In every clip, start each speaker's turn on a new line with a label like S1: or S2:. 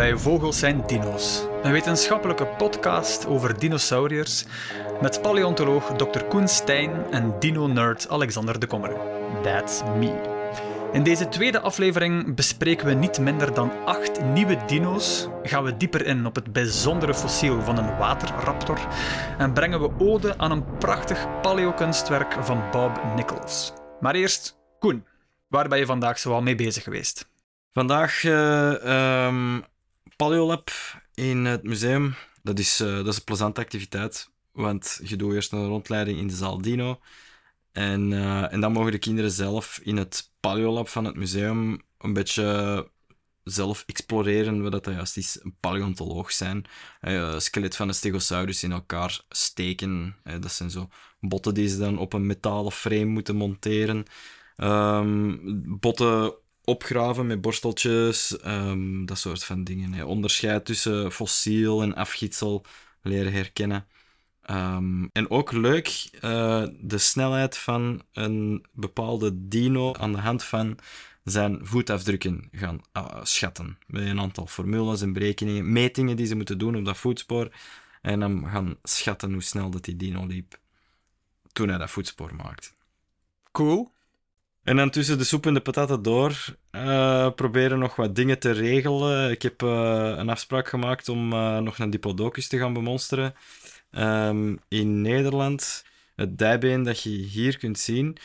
S1: bij Vogels zijn Dino's, een wetenschappelijke podcast over dinosauriërs met paleontoloog Dr. Koen Stijn en dino-nerd Alexander de Kommer. That's me. In deze tweede aflevering bespreken we niet minder dan acht nieuwe dino's, gaan we dieper in op het bijzondere fossiel van een waterraptor en brengen we ode aan een prachtig paleokunstwerk van Bob Nichols. Maar eerst, Koen, waar ben je vandaag zoal mee bezig geweest?
S2: Vandaag uh, Paleolab in het museum. Dat is, uh, dat is een plezante activiteit, want je doet eerst een rondleiding in de zaal Dino. En, uh, en dan mogen de kinderen zelf in het paleolab van het museum een beetje zelf exploreren wat dat juist is. Een paleontoloog zijn. Een skelet van een stegosaurus in elkaar steken. Dat zijn zo botten die ze dan op een metalen frame moeten monteren. Um, botten opgraven met borsteltjes, um, dat soort van dingen. Hè. Onderscheid tussen fossiel en afgietsel leren herkennen. Um, en ook leuk, uh, de snelheid van een bepaalde dino aan de hand van zijn voetafdrukken gaan uh, schatten. Bij een aantal formules en berekeningen, metingen die ze moeten doen op dat voetspoor. En dan gaan schatten hoe snel dat die dino liep toen hij dat voetspoor maakte.
S1: Cool.
S2: En dan tussen de soep en de pataten door uh, proberen nog wat dingen te regelen. Ik heb uh, een afspraak gemaakt om uh, nog een diplodocus te gaan bemonsteren. Um, in Nederland, het dijbeen dat je hier kunt zien,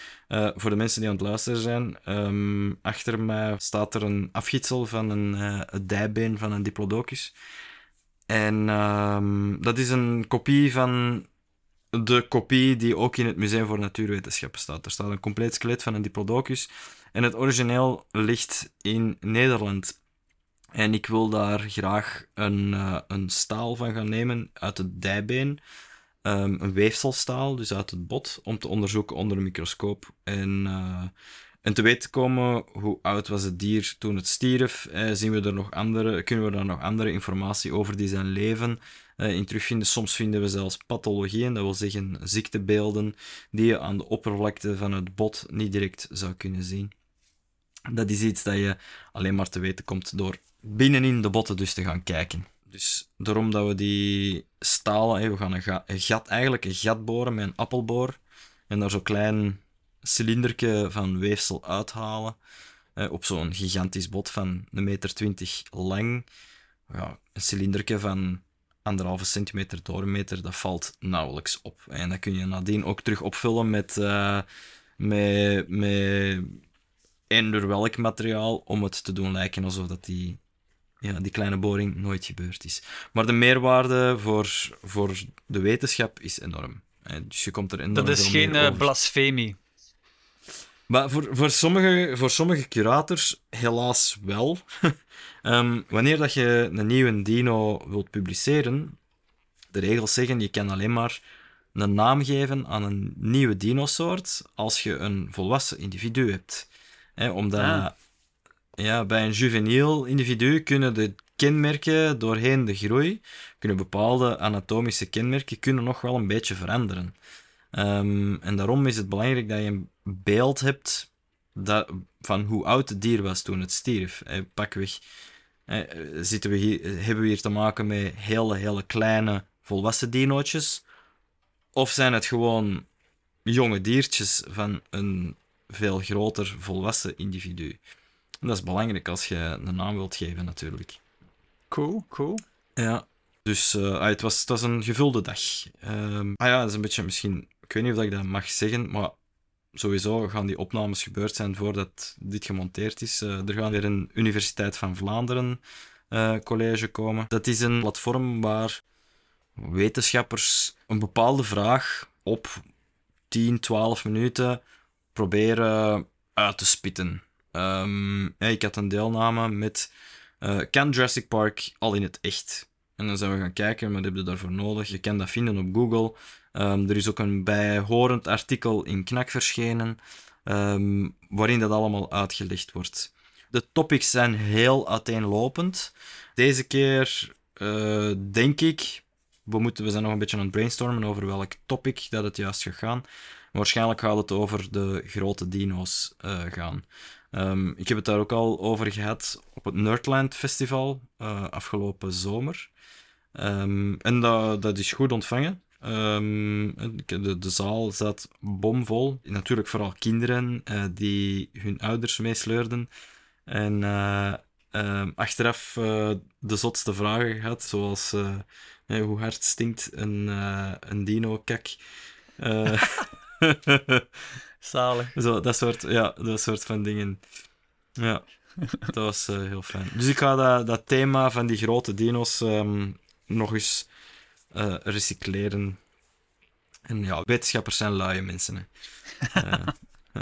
S2: voor de mensen die aan het luisteren zijn, um, achter mij staat er een afgietsel van een, het dijbeen van een diplodocus. En um, dat is een kopie van de kopie die ook in het Museum voor Natuurwetenschappen staat. Er staat een compleet skelet van een diplodocus. En het origineel ligt in Nederland. En ik wil daar graag een, uh, een staal van gaan nemen uit het dijbeen. Um, een weefselstaal, dus uit het bot, om te onderzoeken onder een microscoop. En, uh, en te weten komen hoe oud was het dier toen het stierf. Eh, zien we er nog andere, kunnen we daar nog andere informatie over die zijn leven uh, in terugvinden. Soms vinden we zelfs pathologieën, dat wil zeggen ziektebeelden, die je aan de oppervlakte van het bot niet direct zou kunnen zien. Dat is iets dat je alleen maar te weten komt door binnenin de botten dus te gaan kijken. Dus daarom dat we die stalen, we gaan een gat, eigenlijk een gat boren met een appelboor en daar zo'n klein cilinderke van weefsel uithalen. op zo'n gigantisch bot van een meter twintig lang. Ja, een cilinderke van anderhalve centimeter doormeter, dat valt nauwelijks op. En dat kun je nadien ook terug opvullen met, uh, met, met eender welk materiaal om het te doen lijken alsof dat die, ja, die kleine boring nooit gebeurd is. Maar de meerwaarde voor, voor de wetenschap is enorm. Dus je komt er enorm
S1: Dat is geen uh, blasfemie.
S2: Maar voor, voor, sommige, voor sommige curators helaas wel. um, wanneer dat je een nieuwe dino wilt publiceren, de regels zeggen je kan alleen maar een naam geven aan een nieuwe dinosoort als je een volwassen individu hebt. He, omdat ah. ja, bij een juveniel individu kunnen de kenmerken doorheen de groei, kunnen bepaalde anatomische kenmerken kunnen nog wel een beetje veranderen. Um, en daarom is het belangrijk dat je een beeld hebt dat, van hoe oud het dier was toen het stierf. Eh, pakweg eh, zitten we hier, hebben we hier te maken met hele, hele kleine volwassen dinootjes? Of zijn het gewoon jonge diertjes van een veel groter volwassen individu? En dat is belangrijk als je een naam wilt geven, natuurlijk.
S1: Cool, cool.
S2: Ja, dus uh, het, was, het was een gevulde dag. Um, ah ja, dat is een beetje misschien ik weet niet of ik dat mag zeggen, maar sowieso gaan die opnames gebeurd zijn voordat dit gemonteerd is. Uh, er gaan weer een Universiteit van Vlaanderen uh, college komen. Dat is een platform waar wetenschappers een bepaalde vraag op 10, 12 minuten proberen uit te spitten. Um, ik had een deelname met uh, Kan Jurassic Park al in het echt? En dan zijn we gaan kijken, wat heb je daarvoor nodig? Je kan dat vinden op Google. Um, er is ook een bijhorend artikel in Knak verschenen, um, waarin dat allemaal uitgelegd wordt. De topics zijn heel uiteenlopend. Deze keer uh, denk ik, we, moeten, we zijn nog een beetje aan het brainstormen over welk topic dat het juist gaat gaan. waarschijnlijk gaat het over de grote dino's eh, gaan. Ehm, ik heb het daar ook al over gehad op het Nerdland Festival uh, afgelopen zomer. Ehm, en dat, dat is goed ontvangen. Um, de, de zaal zat bomvol. Natuurlijk vooral kinderen uh, die hun ouders meesleurden. En uh, achteraf de zotste vragen gehad, zoals hoe hard stinkt een, een dino-kak.
S1: Zalig.
S2: Zo, dat soort, ja, dat soort van dingen. Ja, dat was heel fijn. Dus ik ga dat, dat thema van die grote dino's um, nog eens uh, recycleren. En ja, wetenschappers zijn luie mensen. Hè. Uh,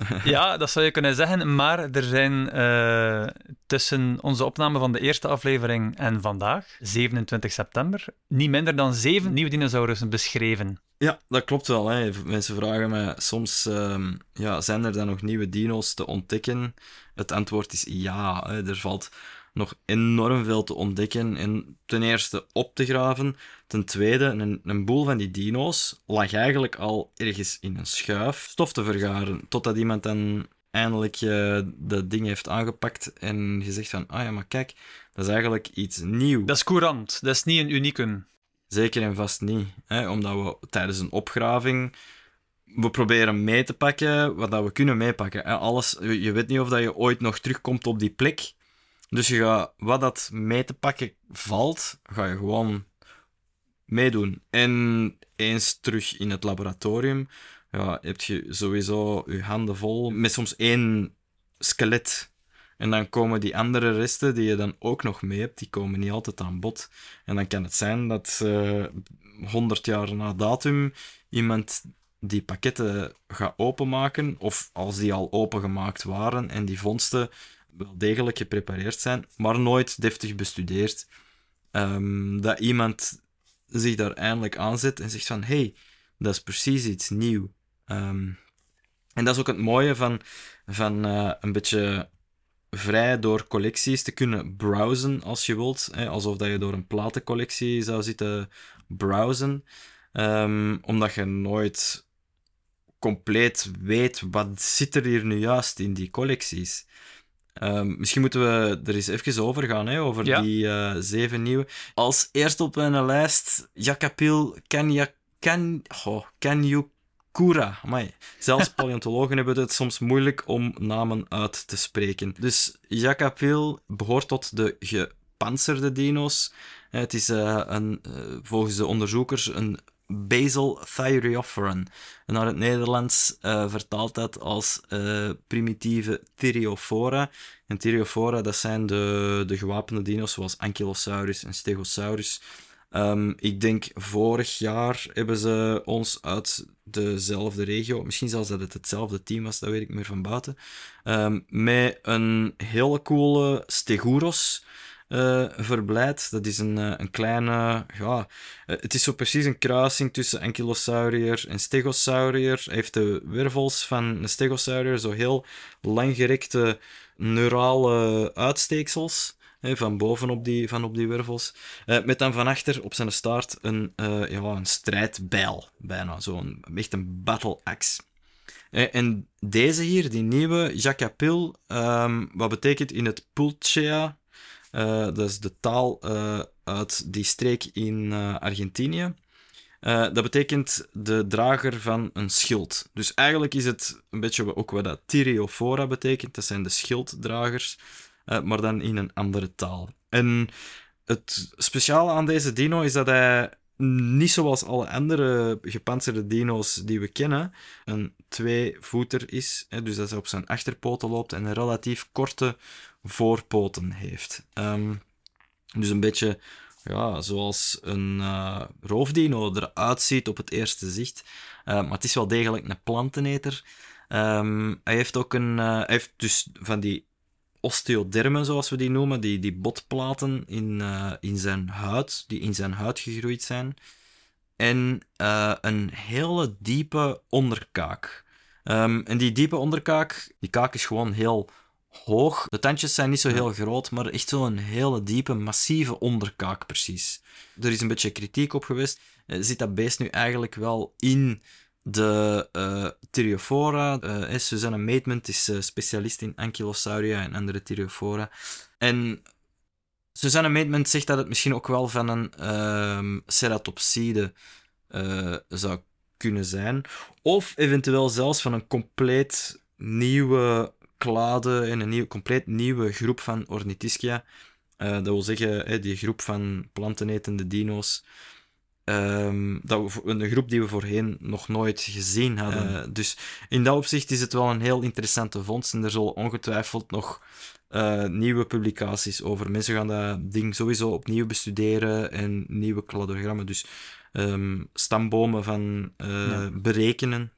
S1: ja, dat zou je kunnen zeggen, maar er zijn uh, tussen onze opname van de eerste aflevering en vandaag, 27 september, niet minder dan zeven nieuwe dinosaurussen beschreven.
S2: Ja, dat klopt wel. Hè. Mensen vragen me soms, um, ja, zijn er dan nog nieuwe dino's te ontdekken? Het antwoord is ja. Hè. Er valt nog enorm veel te ontdekken en ten eerste op te graven. Ten tweede, een, een boel van die dino's lag eigenlijk al ergens in een schuif stof te vergaren. Totdat iemand dan eindelijk uh, dat ding heeft aangepakt en gezegd van, ah ja, maar kijk, dat is eigenlijk iets nieuws.
S1: Dat is courant, dat is niet een unicum.
S2: Zeker en vast niet. Hè? Omdat we tijdens een opgraving we proberen mee te pakken wat dat we kunnen meepakken. Alles, je weet niet of dat je ooit nog terugkomt op die plek. Dus je gaat, wat dat mee te pakken valt, ga je gewoon meedoen. En eens terug in het laboratorium, ja, heb je sowieso je handen vol met soms één skelet. En dan komen die andere resten die je dan ook nog mee hebt, die komen niet altijd aan bod. En dan kan het zijn dat uh, 100 jaar na datum iemand die pakketten gaat openmaken, of als die al opengemaakt waren en die vondsten wel degelijk geprepareerd zijn, maar nooit deftig bestudeerd. Um, dat iemand zich daar eindelijk aanzet en zegt van, hey, dat is precies iets nieuw. Um, en dat is ook het mooie van, van uh, een beetje vrij door collecties te kunnen browsen als je wilt. Hè, alsof dat je door een platencollectie zou zitten browsen. Um, omdat je nooit compleet weet wat zit er hier nu juist in die collecties. Um, misschien moeten we er eens even over gaan, hè, over
S1: ja.
S2: die uh, zeven nieuwe. Als eerste op mijn lijst, Jacapil Kenya, Ken, oh, Kenyukura. Amai. Zelfs paleontologen hebben het soms moeilijk om namen uit te spreken. Dus Jacapil behoort tot de gepantserde dino's. Het is uh, een, uh, volgens de onderzoekers een Thyreophorus. En naar het Nederlands uh, vertaalt dat als uh, primitieve Thyreophora. En Thyreophora, dat zijn de, de gewapende dino's zoals Ankylosaurus en Stegosaurus. Um, ik denk vorig jaar hebben ze ons uit dezelfde regio, misschien zelfs dat het hetzelfde team was, dat weet ik meer van buiten, um, met een hele coole Stegoros uh. Dat is een, uh, een kleine... Ja, uh, het is zo precies een kruising tussen Ankylosaurier en Stegosaurier. Hij heeft de wervels van een Stegosaurier, zo heel langgerekte neurale uitsteeksels. Van bovenop die, van op die wervels. met dan van achter op zijn staart een, ja, een strijdbijl, bijna. Zo'n, echt een battle axe. En deze hier, die nieuwe Jacapil, um, wat betekent in het Pulcea uh, dat is de taal uh, uit die streek in uh, Argentinië. dat betekent de drager van een schild. Dus eigenlijk is het een beetje ook wat dat betekent. Dat zijn de schilddragers, maar dan in een andere taal. En het speciale aan deze dino is dat hij niet zoals alle andere gepantserde dino's die we kennen, een tweevoeter is. Dus dat hij op zijn achterpoten loopt en een relatief korte voorpoten heeft. Um, dus een beetje ja, zoals een uh, roofdino eruit ziet op het eerste zicht. Uh, maar het is wel degelijk een planteneter. Um, hij heeft ook een. Uh, hij heeft dus van die osteodermen, zoals we die noemen, die, die botplaten in, in zijn huid, die in zijn huid gegroeid zijn. En een hele diepe onderkaak. Um, en die diepe onderkaak, die kaak is gewoon heel hoog. De tandjes zijn niet zo heel groot, maar echt zo'n hele diepe, massieve onderkaak precies. Er is een beetje kritiek op geweest. Eh, zit dat beest nu eigenlijk wel in de uh, Thyreophora. Uh, Susanne Maidment is uh, specialist in Ankylosauria en andere Thyreophora. En Susanne Maidment zegt dat het misschien ook wel van een um, ceratopside zou kunnen zijn. Of eventueel zelfs van een compleet nieuwe en een nieuw, compleet nieuwe groep van Ornithischia. dat wil zeggen, die groep van plantenetende dino's Um, dat we, een groep die we voorheen nog nooit gezien hadden. Dus in dat opzicht is het wel een heel interessante vondst. En er zullen ongetwijfeld nog uh, nieuwe publicaties over. Mensen gaan dat ding sowieso opnieuw bestuderen en nieuwe kladogrammen. Dus um, stambomen van uh, ja. berekenen.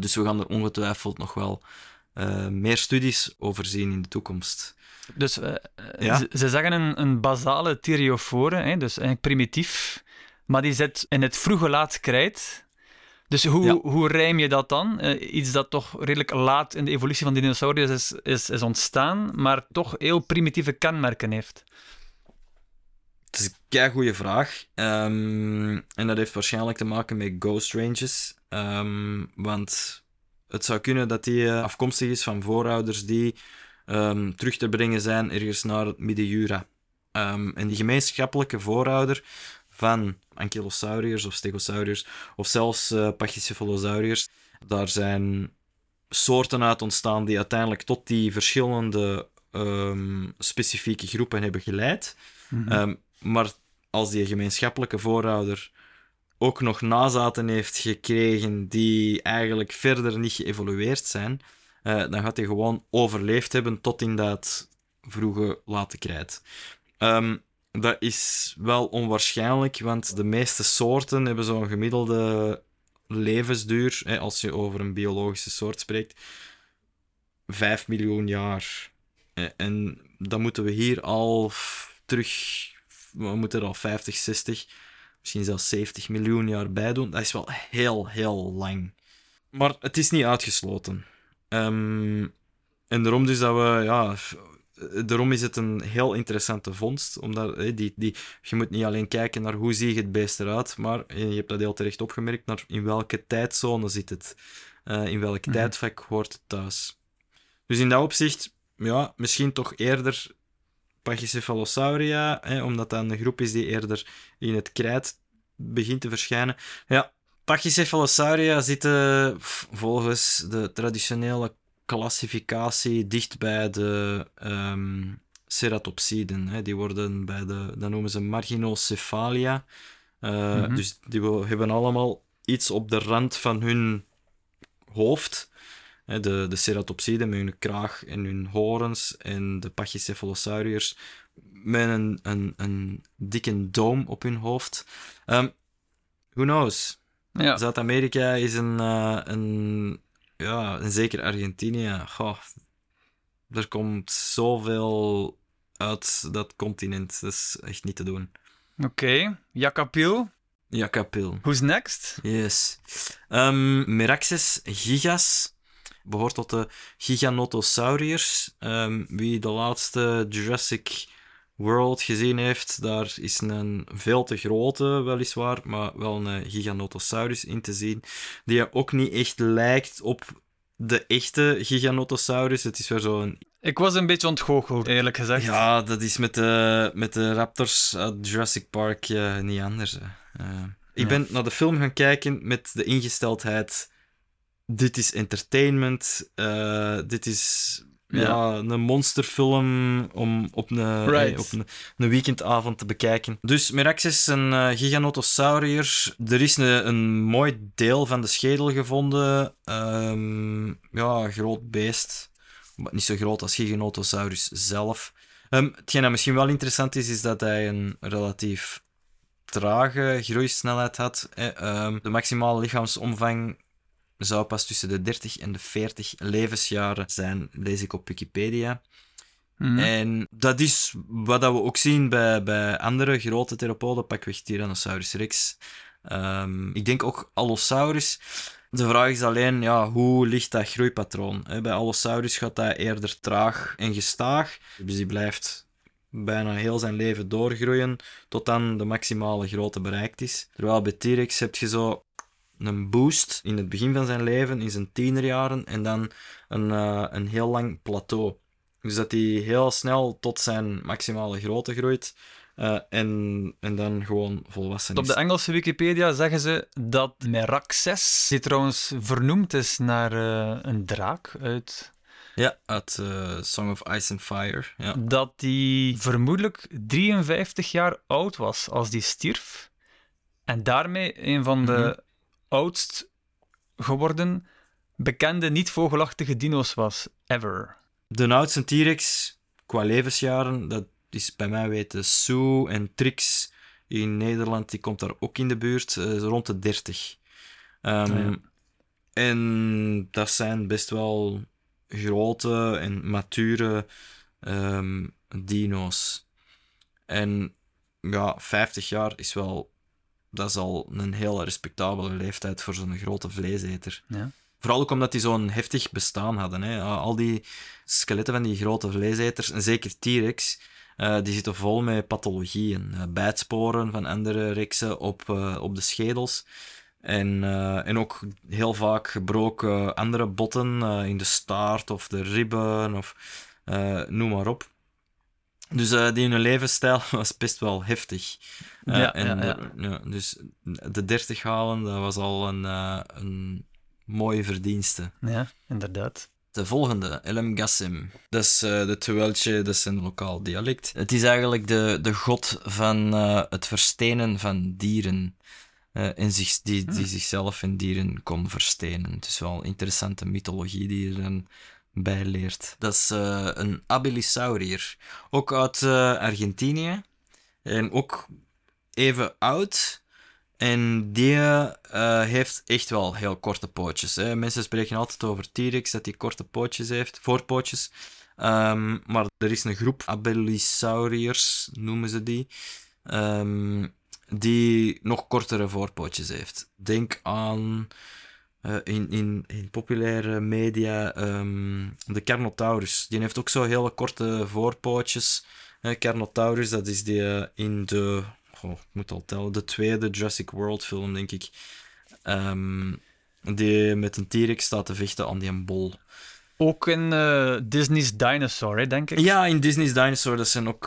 S2: dus we gaan er ongetwijfeld nog wel meer studies over zien in de toekomst.
S1: Dus ja? ze, ze, zeggen een, een basale thyreophore, hè, dus eigenlijk primitief maar die zit in het vroege laat krijt. Dus hoe, hoe rijm je dat dan? Uh, iets dat toch redelijk laat in de evolutie van de dinosauriërs is, is, is ontstaan, maar toch heel primitieve kenmerken heeft.
S2: Het is een goede vraag. Um, en dat heeft waarschijnlijk te maken met ghost ranges. Um, want het zou kunnen dat die uh, afkomstig is van voorouders die um, terug te brengen zijn ergens naar het midden-Jura. en die gemeenschappelijke voorouder van ankylosauriërs of stegosauriërs of zelfs uh, pachycephalosauriërs. Daar zijn soorten uit ontstaan die uiteindelijk tot die verschillende um, specifieke groepen hebben geleid. Mm -hmm. um, maar als die gemeenschappelijke voorouder ook nog nazaten heeft gekregen die eigenlijk verder niet geëvolueerd zijn, uh, dan gaat hij gewoon overleefd hebben tot in dat vroege late krijt. Um, dat is wel onwaarschijnlijk, want de meeste soorten hebben zo'n gemiddelde levensduur, hè, als je over een biologische soort spreekt, 5 miljoen jaar. En dan moeten we hier al terug, we moeten er al 50, 60, misschien zelfs 70 miljoen jaar bij doen. Dat is wel heel, heel lang. Maar het is niet uitgesloten. Um, en daarom dus dat we, ja, daarom is het een heel interessante vondst. Omdat die, die, je moet niet alleen kijken naar hoe zie je het beest eruit, maar je hebt dat heel terecht opgemerkt, naar in welke tijdzone zit het. Uh, in welk mm tijdvak hoort het thuis. Dus in dat opzicht, ja, misschien toch eerder Pachycephalosauria, hè, omdat dat een groep is die eerder in het krijt begint te verschijnen. Ja, Pachycephalosauria zitten volgens de traditionele klassificatie dicht bij de um, ceratopsiden. Hè. Die worden bij de, dat noemen ze marginocephalia. Uh, mm -hmm. Dus die hebben allemaal iets op de rand van hun hoofd. De, de ceratopsiden met hun kraag en hun horens. En de pachycephalosauriërs met een, een, een dikke doom op hun hoofd. Um, who knows? Ja. Zuid-Amerika is een, uh, een ja, en zeker Argentinië. Goh, er komt zoveel uit dat continent. Dat is echt niet te doen.
S1: Oké, okay. Jacapil.
S2: Jacapil.
S1: Who's next?
S2: Yes. Um, Meraxes gigas behoort tot de Giganotosauriërs. Um, wie de laatste Jurassic World gezien heeft, daar is een veel te grote, weliswaar, maar wel een Giganotosaurus in te zien, die ook niet echt lijkt op de echte Giganotosaurus. Het is weer zo'n...
S1: Ik was een beetje ontgoocheld, eerlijk gezegd.
S2: Ja, dat is met de, met de raptors uit Jurassic Park uh, niet anders. Uh, ik ja. ben naar de film gaan kijken met de ingesteldheid... Dit is entertainment. Uh, dit is ja. een monsterfilm om op een, right. op een, een, weekendavond te bekijken. Dus Meraxes, een uh, Giganotosaurier. Er is een, een mooi deel van de schedel gevonden. Um, ja, groot beest. Maar niet zo groot als Giganotosaurus zelf. Um, hetgeen dat misschien wel interessant is, is dat hij een relatief trage groeisnelheid had. Um, de maximale lichaamsomvang zou pas tussen de 30 en de 40 levensjaren zijn, lees ik op Wikipedia. Mm. En dat is wat we ook zien bij, bij andere grote theropoden, pakweg Tyrannosaurus rex. Um, ik denk ook Allosaurus. De vraag is alleen, ja, hoe ligt dat groeipatroon? Bij Allosaurus gaat dat eerder traag en gestaag. Dus die blijft bijna heel zijn leven doorgroeien tot dan de maximale grootte bereikt is. Terwijl bij T-Rex heb je zo een boost in het begin van zijn leven, in zijn tienerjaren, en dan een, eh, een heel lang plateau. Dus dat hij heel snel tot zijn maximale grootte groeit. eh, en, en dan gewoon volwassen
S1: Op
S2: is.
S1: de Engelse Wikipedia zeggen ze dat Meraxes, die trouwens vernoemd is naar eh, een draak uit
S2: Ja, uit Song of Ice and Fire. Ja.
S1: dat die vermoedelijk 53 jaar oud was als die stierf. En daarmee een van de
S2: Mhm.
S1: Oudst geworden bekende niet-vogelachtige dino's was, ever.
S2: De oudste T-Rex qua levensjaren, dat is bij mij weten Sue en Trix in Nederland, die komt daar ook in de buurt, eh, rond de 30. Ehm,
S1: Ah, ja.
S2: En dat zijn best wel grote en mature ehm, dino's. En ja, 50 jaar is wel, dat is al een heel respectabele leeftijd voor zo'n grote vleeseter.
S1: Ja.
S2: Vooral ook omdat die zo'n heftig bestaan hadden. Hè. Al die skeletten van die grote vleeseters, en zeker T-Rex, eh, die zitten vol met pathologieën. eh, bijtsporen van andere rexen op, eh, op de schedels. En, en ook heel vaak gebroken andere botten in de staart of de ribben of noem maar op. Dus eh, die hun levensstijl was best wel heftig. Eh,
S1: Ja,
S2: en,
S1: ja, ja.
S2: eh, dus de 30 halen, dat was al een, een mooie verdienste.
S1: Ja, inderdaad.
S2: De volgende, Elem Gassim. Dat is de Tuweltje, dat is een lokaal dialect. Het is eigenlijk de, de god van het verstenen van dieren. en zich, die, die zichzelf en dieren kon verstenen. Het is wel een interessante mythologie die je dan bij leert. Dat is eh, een Abelisaurier. Ook uit eh, Argentinië. En ook even oud. En die eh, heeft echt wel heel korte pootjes. Hè. Mensen spreken altijd over T-Rex, dat hij korte pootjes heeft, voorpootjes. Ehm, maar er is een groep Abelisauriërs, noemen ze die, ehm, die nog kortere voorpootjes heeft. Denk aan eh, in, in, in populaire media ehm, de Carnotaurus. Die heeft ook zo hele korte voorpootjes. Carnotaurus, dat is die eh, in de goh, ik moet al tellen, de tweede Jurassic World film, denk ik. Ehm, die met een T-Rex staat te vechten aan die bol.
S1: Ook in eh, Disney's Dinosaur, hè, denk ik.
S2: Ja, in Disney's Dinosaur, dat zijn ook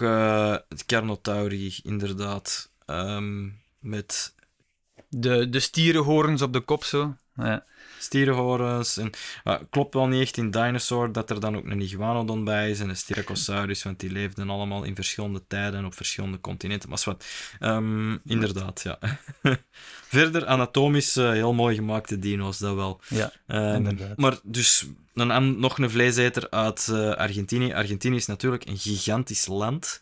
S2: het Carnotauri, inderdaad. Ehm, met
S1: De, de stierenhorens op de kop zo. Ja.
S2: stierenhorens. En, klopt wel niet echt in Dinosaur dat er dan ook een iguanodon bij is en een Styracosaurus, want die leefden allemaal in verschillende tijden en op verschillende continenten. Maar wat. Ehm, inderdaad, ja. Verder anatomisch eh, heel mooi gemaakte dino's, dat wel.
S1: ja. Inderdaad.
S2: maar dus een, an- nog een vleeseter uit eh, Argentinië. Argentinië is natuurlijk een gigantisch land.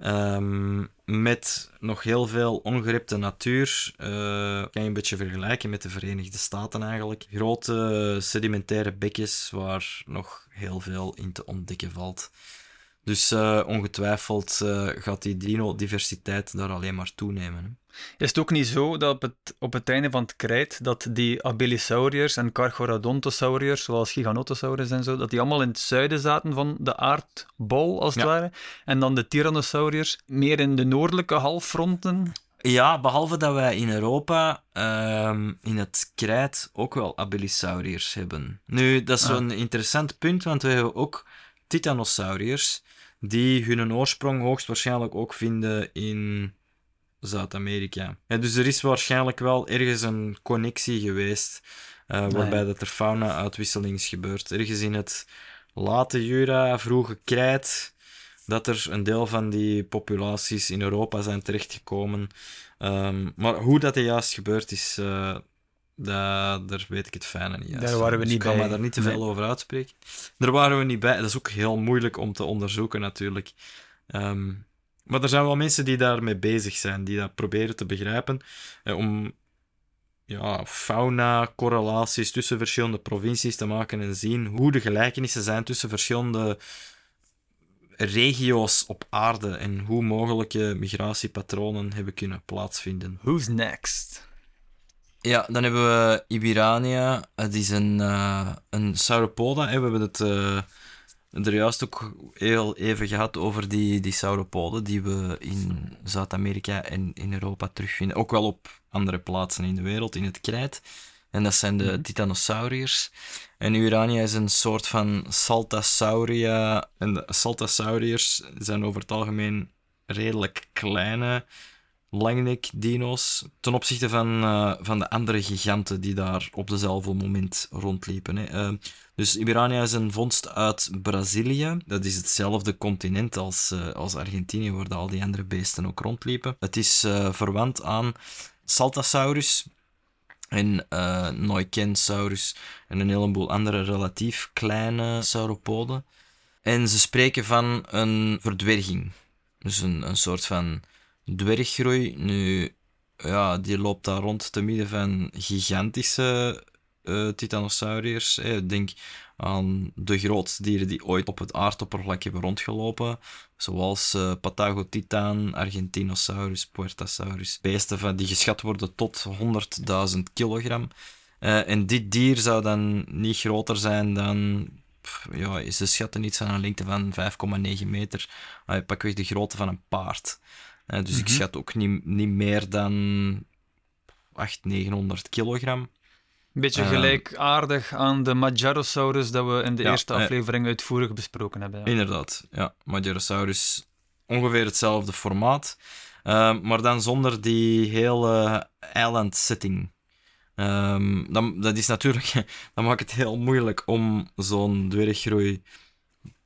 S2: Ehm, met nog heel veel ongerepte natuur. Eh, kan je een beetje vergelijken met de Verenigde Staten eigenlijk. Grote sedimentaire bekjes waar nog heel veel in te ontdekken valt. Dus eh, ongetwijfeld eh, gaat die dino-diversiteit daar alleen maar toenemen. Hè.
S1: Is het ook niet zo dat op het, op het einde van het krijt dat die Abelisauriërs en Carcharodontosauriërs, zoals Giganotosaurus en zo, dat die allemaal in het zuiden zaten van de aardbol, als het
S2: Ja.
S1: ware, en dan de Tyrannosauriërs meer in de noordelijke halffronten?
S2: Ja, behalve dat wij in Europa ehm, in het krijt ook wel Abelisauriërs hebben. Nu, dat is
S1: Ah.
S2: zo'n interessant punt, want we hebben ook Titanosauriërs, die hun oorsprong hoogstwaarschijnlijk ook vinden in Zuid-Amerika. Ja, dus er is waarschijnlijk wel ergens een connectie geweest, eh, waarbij dat er fauna-uitwisseling is gebeurd. Ergens in het late Jura, vroege krijt, dat er een deel van die populaties in Europa zijn terechtgekomen. Ehm, maar hoe dat er juist gebeurd is, eh, dat, daar weet ik het fijne niet juist
S1: Daar waren we
S2: Dus
S1: niet
S2: ik kan
S1: bij.
S2: me daar niet te veel
S1: Nee.
S2: over uitspreken. Daar waren we niet bij. Dat is ook heel moeilijk om te onderzoeken, natuurlijk. Ehm, maar er zijn wel mensen die daarmee bezig zijn, die dat proberen te begrijpen. eh, om ja, fauna-correlaties tussen verschillende provincies te maken en zien hoe de gelijkenissen zijn tussen verschillende regio's op aarde en hoe mogelijke migratiepatronen hebben kunnen plaatsvinden.
S1: Who's next?
S2: Ja, dan hebben we Ibirania. Het is een, eh, een sauropoda. hè. We hebben het eh, er juist ook heel even gehad over die, die sauropoden die we in Zuid-Amerika en in Europa terugvinden. Ook wel op andere plaatsen in de wereld, in het krijt. En dat zijn de
S1: Mhm.
S2: Titanosauriërs. En Urania is een soort van Saltasauria. En de Saltasauriërs zijn over het algemeen redelijk kleine langnek-dino's ten opzichte van, eh, van de andere giganten die daar op dezelfde moment rondliepen. Hè. Eh, dus Urania is een vondst uit Brazilië. Dat is hetzelfde continent als, eh, als Argentinië, waar al die andere beesten ook rondliepen. Het is verwant aan Saltasaurus, en Neukensaurus en een heleboel andere relatief kleine sauropoden. En ze spreken van een verdwerging. Dus een, een soort van dwerggroei. Nu, ja, die loopt daar rond te midden van gigantische eh titanosauriërs. Hè. Denk aan de grootste dieren die ooit op het aardoppervlak hebben rondgelopen. Zoals eh Patagotitan, Argentinosaurus, Puertasaurus. Beesten van, die geschat worden tot 100.000 kilogram. Eh, en dit dier zou dan niet groter zijn dan... Ja, ze schatten iets van een lengte van 5,9 meter. Uh, pakweg de grootte van een paard. Eh, dus ik
S1: Mhm.
S2: schat ook niet, niet meer dan 800, 900 kilogram.
S1: Een beetje
S2: Ehm.
S1: gelijkaardig aan de Majarosaurus dat we in de
S2: Ja,
S1: eerste
S2: eh.
S1: aflevering uitvoerig besproken hebben. ja.
S2: Inderdaad, ja. Majorasaurus, ongeveer hetzelfde formaat. Ehm, maar dan zonder die hele island setting. Ehm, dan, dat is natuurlijk... Dat maakt het heel moeilijk om zo'n dwerggroei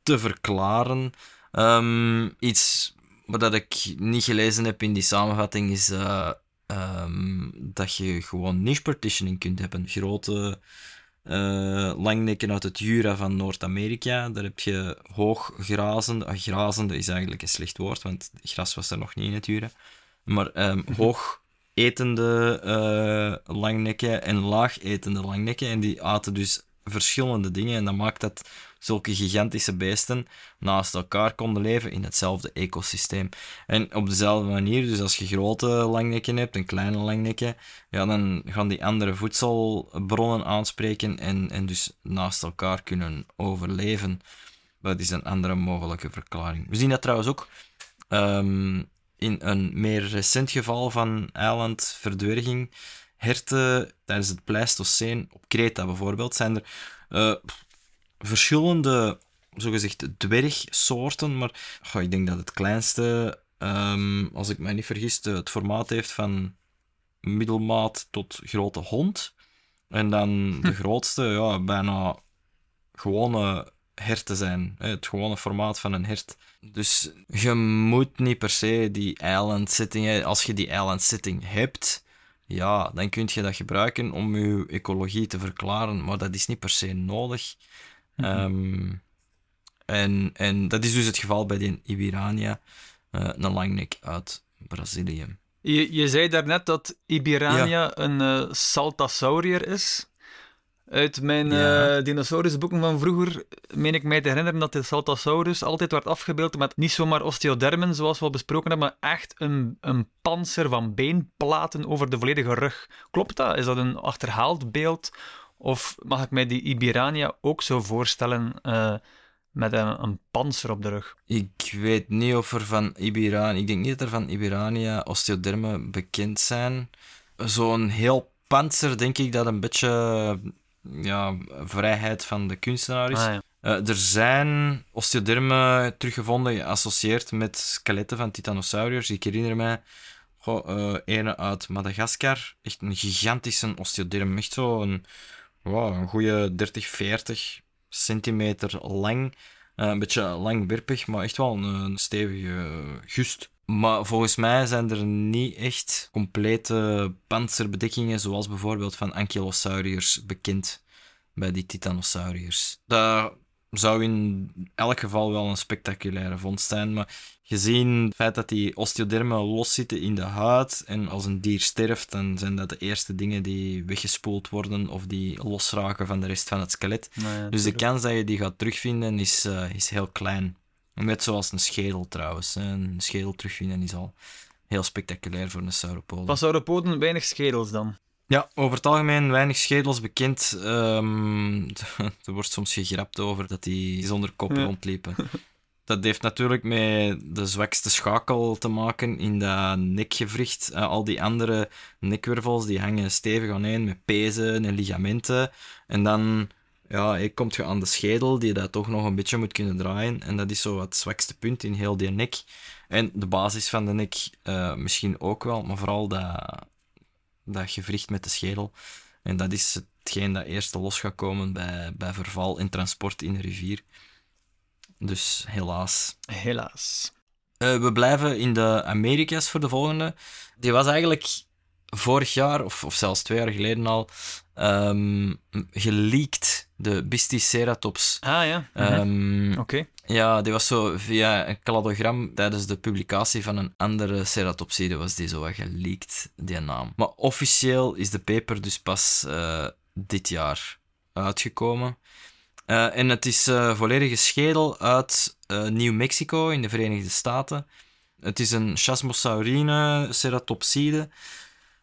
S2: te verklaren. Ehm, iets wat dat ik niet gelezen heb in die samenvatting is eh, ehm, dat je gewoon niche partitioning kunt hebben. Grote eh, langnekken uit het Jura van Noord-Amerika. Daar heb je hooggrazende... ah, grazende is eigenlijk een slecht woord, want gras was er nog niet in het Jura. Maar ehm hoog etende eh, langnekken en laag etende langnekken. En die aten dus verschillende dingen. En dat maakt dat zulke gigantische beesten naast elkaar konden leven in hetzelfde ecosysteem. En op dezelfde manier, dus als je grote langnekken hebt en kleine langnekken, ja, dan gaan die andere voedselbronnen aanspreken en, en dus naast elkaar kunnen overleven. Dat is een andere mogelijke verklaring. We zien dat trouwens ook ehm, in een meer recent geval van eilandverdwerging. Herten tijdens het Pleistoceen, op Kreta bijvoorbeeld, zijn er eh, verschillende, zogezegd, dwergsoorten. Maar ik denk dat het kleinste, ehm, als ik mij niet vergis, het formaat heeft van middelmaat tot grote hond. En dan de grootste, ja, bijna gewone herten zijn. Het gewone formaat van een hert. Dus je moet niet per se die island setting... Als je die island setting hebt, ja, dan kun je dat gebruiken om je ecologie te verklaren. Maar dat is niet per se nodig. Ehm, en, en dat is dus het geval bij die Ibirania, eh, een langnek uit Brazilië.
S1: Je, je zei daarnet dat Ibirania een eh, Saltasaurier is. Uit mijn
S2: Ja.
S1: eh, dinosaurusboeken van vroeger meen ik mij te herinneren dat de Saltasaurus altijd werd afgebeeld met niet zomaar osteodermen, zoals we al besproken hebben, maar echt een, een panzer van beenplaten over de volledige rug. Klopt dat? Is dat een achterhaald beeld? Of mag ik mij die Ibirania ook zo voorstellen eh, met een, een panzer op de rug?
S2: Ik weet niet of er van Ibirania... Ik denk niet dat er van Ibirania osteodermen bekend zijn. Zo'n heel panzer, denk ik dat een beetje... Ja, vrijheid van de kunstenaar is.
S1: Ah, ja.
S2: Eh, er zijn osteodermen teruggevonden geassocieerd met skeletten van titanosauriërs. Ik herinner mij goh, eh, ene uit Madagaskar. Echt een gigantische osteoderm. Echt zo een, wow, een goede 30, 40 centimeter lang. Eh, een beetje langwerpig, maar echt wel een, een stevige gust. Maar volgens mij zijn er niet echt complete panzerbedekkingen, zoals bijvoorbeeld van Ankylosauriërs, bekend bij die titanosauriërs. Dat zou in elk geval wel een spectaculaire vondst zijn, maar gezien het feit dat die osteodermen loszitten in de huid en als een dier sterft, dan zijn dat de eerste dingen die weggespoeld worden of die losraken van de rest van het skelet.
S1: Nou ja,
S2: Dus de kans dat je die gaat terugvinden is, eh, is heel klein. Net zoals een schedel trouwens. Een schedel terugvinden is al heel spectaculair voor een sauropode.
S1: Van sauropoden weinig schedels dan.
S2: Ja, over het algemeen weinig schedels bekend. Ehm, er wordt soms gegrapt over dat die zonder kop
S1: Ja.
S2: rondliepen. Dat heeft natuurlijk met de zwakste schakel te maken in dat nekgewricht. Eh, al die andere nekwervels die hangen stevig aan een met pezen en ligamenten. En dan ja, je komt je aan de schedel die dat toch nog een beetje moet kunnen draaien. En dat is zo het zwakste punt in heel die nek. En de basis van de nek eh, misschien ook wel, maar vooral dat, dat gewricht met de schedel. En dat is hetgeen dat eerst los gaat komen bij, bij verval en transport in de rivier. Dus helaas.
S1: Helaas.
S2: Eh, we blijven in de Amerika's voor de volgende. Die was eigenlijk vorig jaar, of, of zelfs twee jaar geleden al, ehm geleakt, de Bisticeratops.
S1: Ah ja. Mhm.
S2: Ehm,
S1: Oké.
S2: ja, die was zo via een cladogram tijdens de publicatie van een andere ceratopside was die zo wat geleakt, die naam. Maar officieel is de paper dus pas eh, dit jaar uitgekomen. Eh, en het is eh volledige schedel uit eh, Nieuw-Mexico in de Verenigde Staten. Het is een Chasmosaurine ceratopside.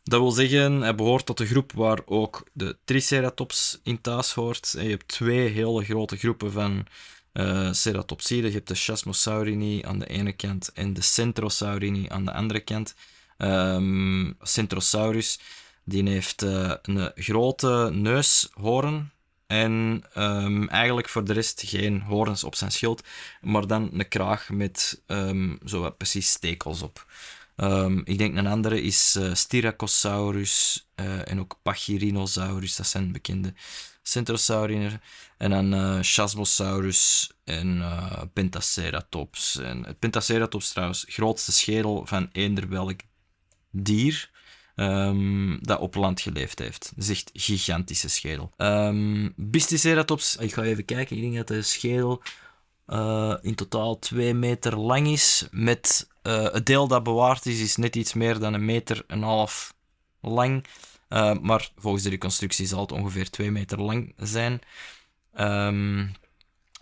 S2: Dat wil zeggen, hij behoort tot de groep waar ook de Triceratops in thuis hoort. Je hebt twee hele grote groepen van eh ceratopsiden. Je hebt de Chasmosaurini aan de ene kant en de Centrosaurini aan de andere kant. Ehm, Centrosaurus die heeft eh, een grote neushoorn en ehm, eigenlijk voor de rest geen hoorns op zijn schild, maar dan een kraag met ehm, zo wat precies stekels op. Ehm, ik denk een andere is eh, Styracosaurus eh, en ook Pachyrhinosaurus, dat zijn bekende centrosaurinen. En dan eh Chasmosaurus en Pentaceratops. En het Pentaceratops trouwens, grootste schedel van eender welk dier ehm, dat op land geleefd heeft. Dat is echt gigantische schedel. Ehm Bisticeratops, ik ga even kijken, ik denk dat de schedel eh, in totaal 2 meter lang is. Met eh, het deel dat bewaard is, is net iets meer dan een meter en een half lang. Eh, maar volgens de reconstructie zal het ongeveer 2 meter lang zijn. Ehm,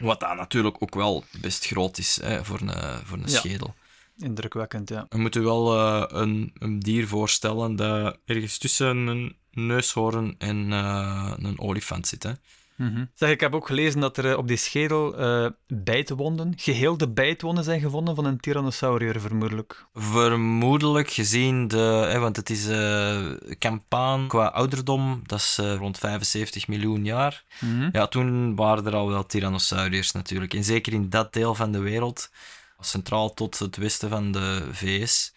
S2: wat dan natuurlijk ook wel best groot is hè, voor een, voor een
S1: Ja.
S2: schedel.
S1: Indrukwekkend, ja.
S2: Je moet je wel een, een dier voorstellen dat ergens tussen een neushoorn en een olifant zit. Hè.
S1: Zeg, ik heb ook gelezen dat er eh, op die schedel eh, bijtwonden, geheel de bijtwonden zijn gevonden van een tyrannosaurier, vermoedelijk.
S2: Vermoedelijk gezien de, hè, want het is campaan qua ouderdom, dat is rond 75 miljoen jaar.
S1: Mhm.
S2: Ja, toen waren er al wel tyrannosauriërs natuurlijk. En zeker in dat deel van de wereld, centraal tot het westen van de VS,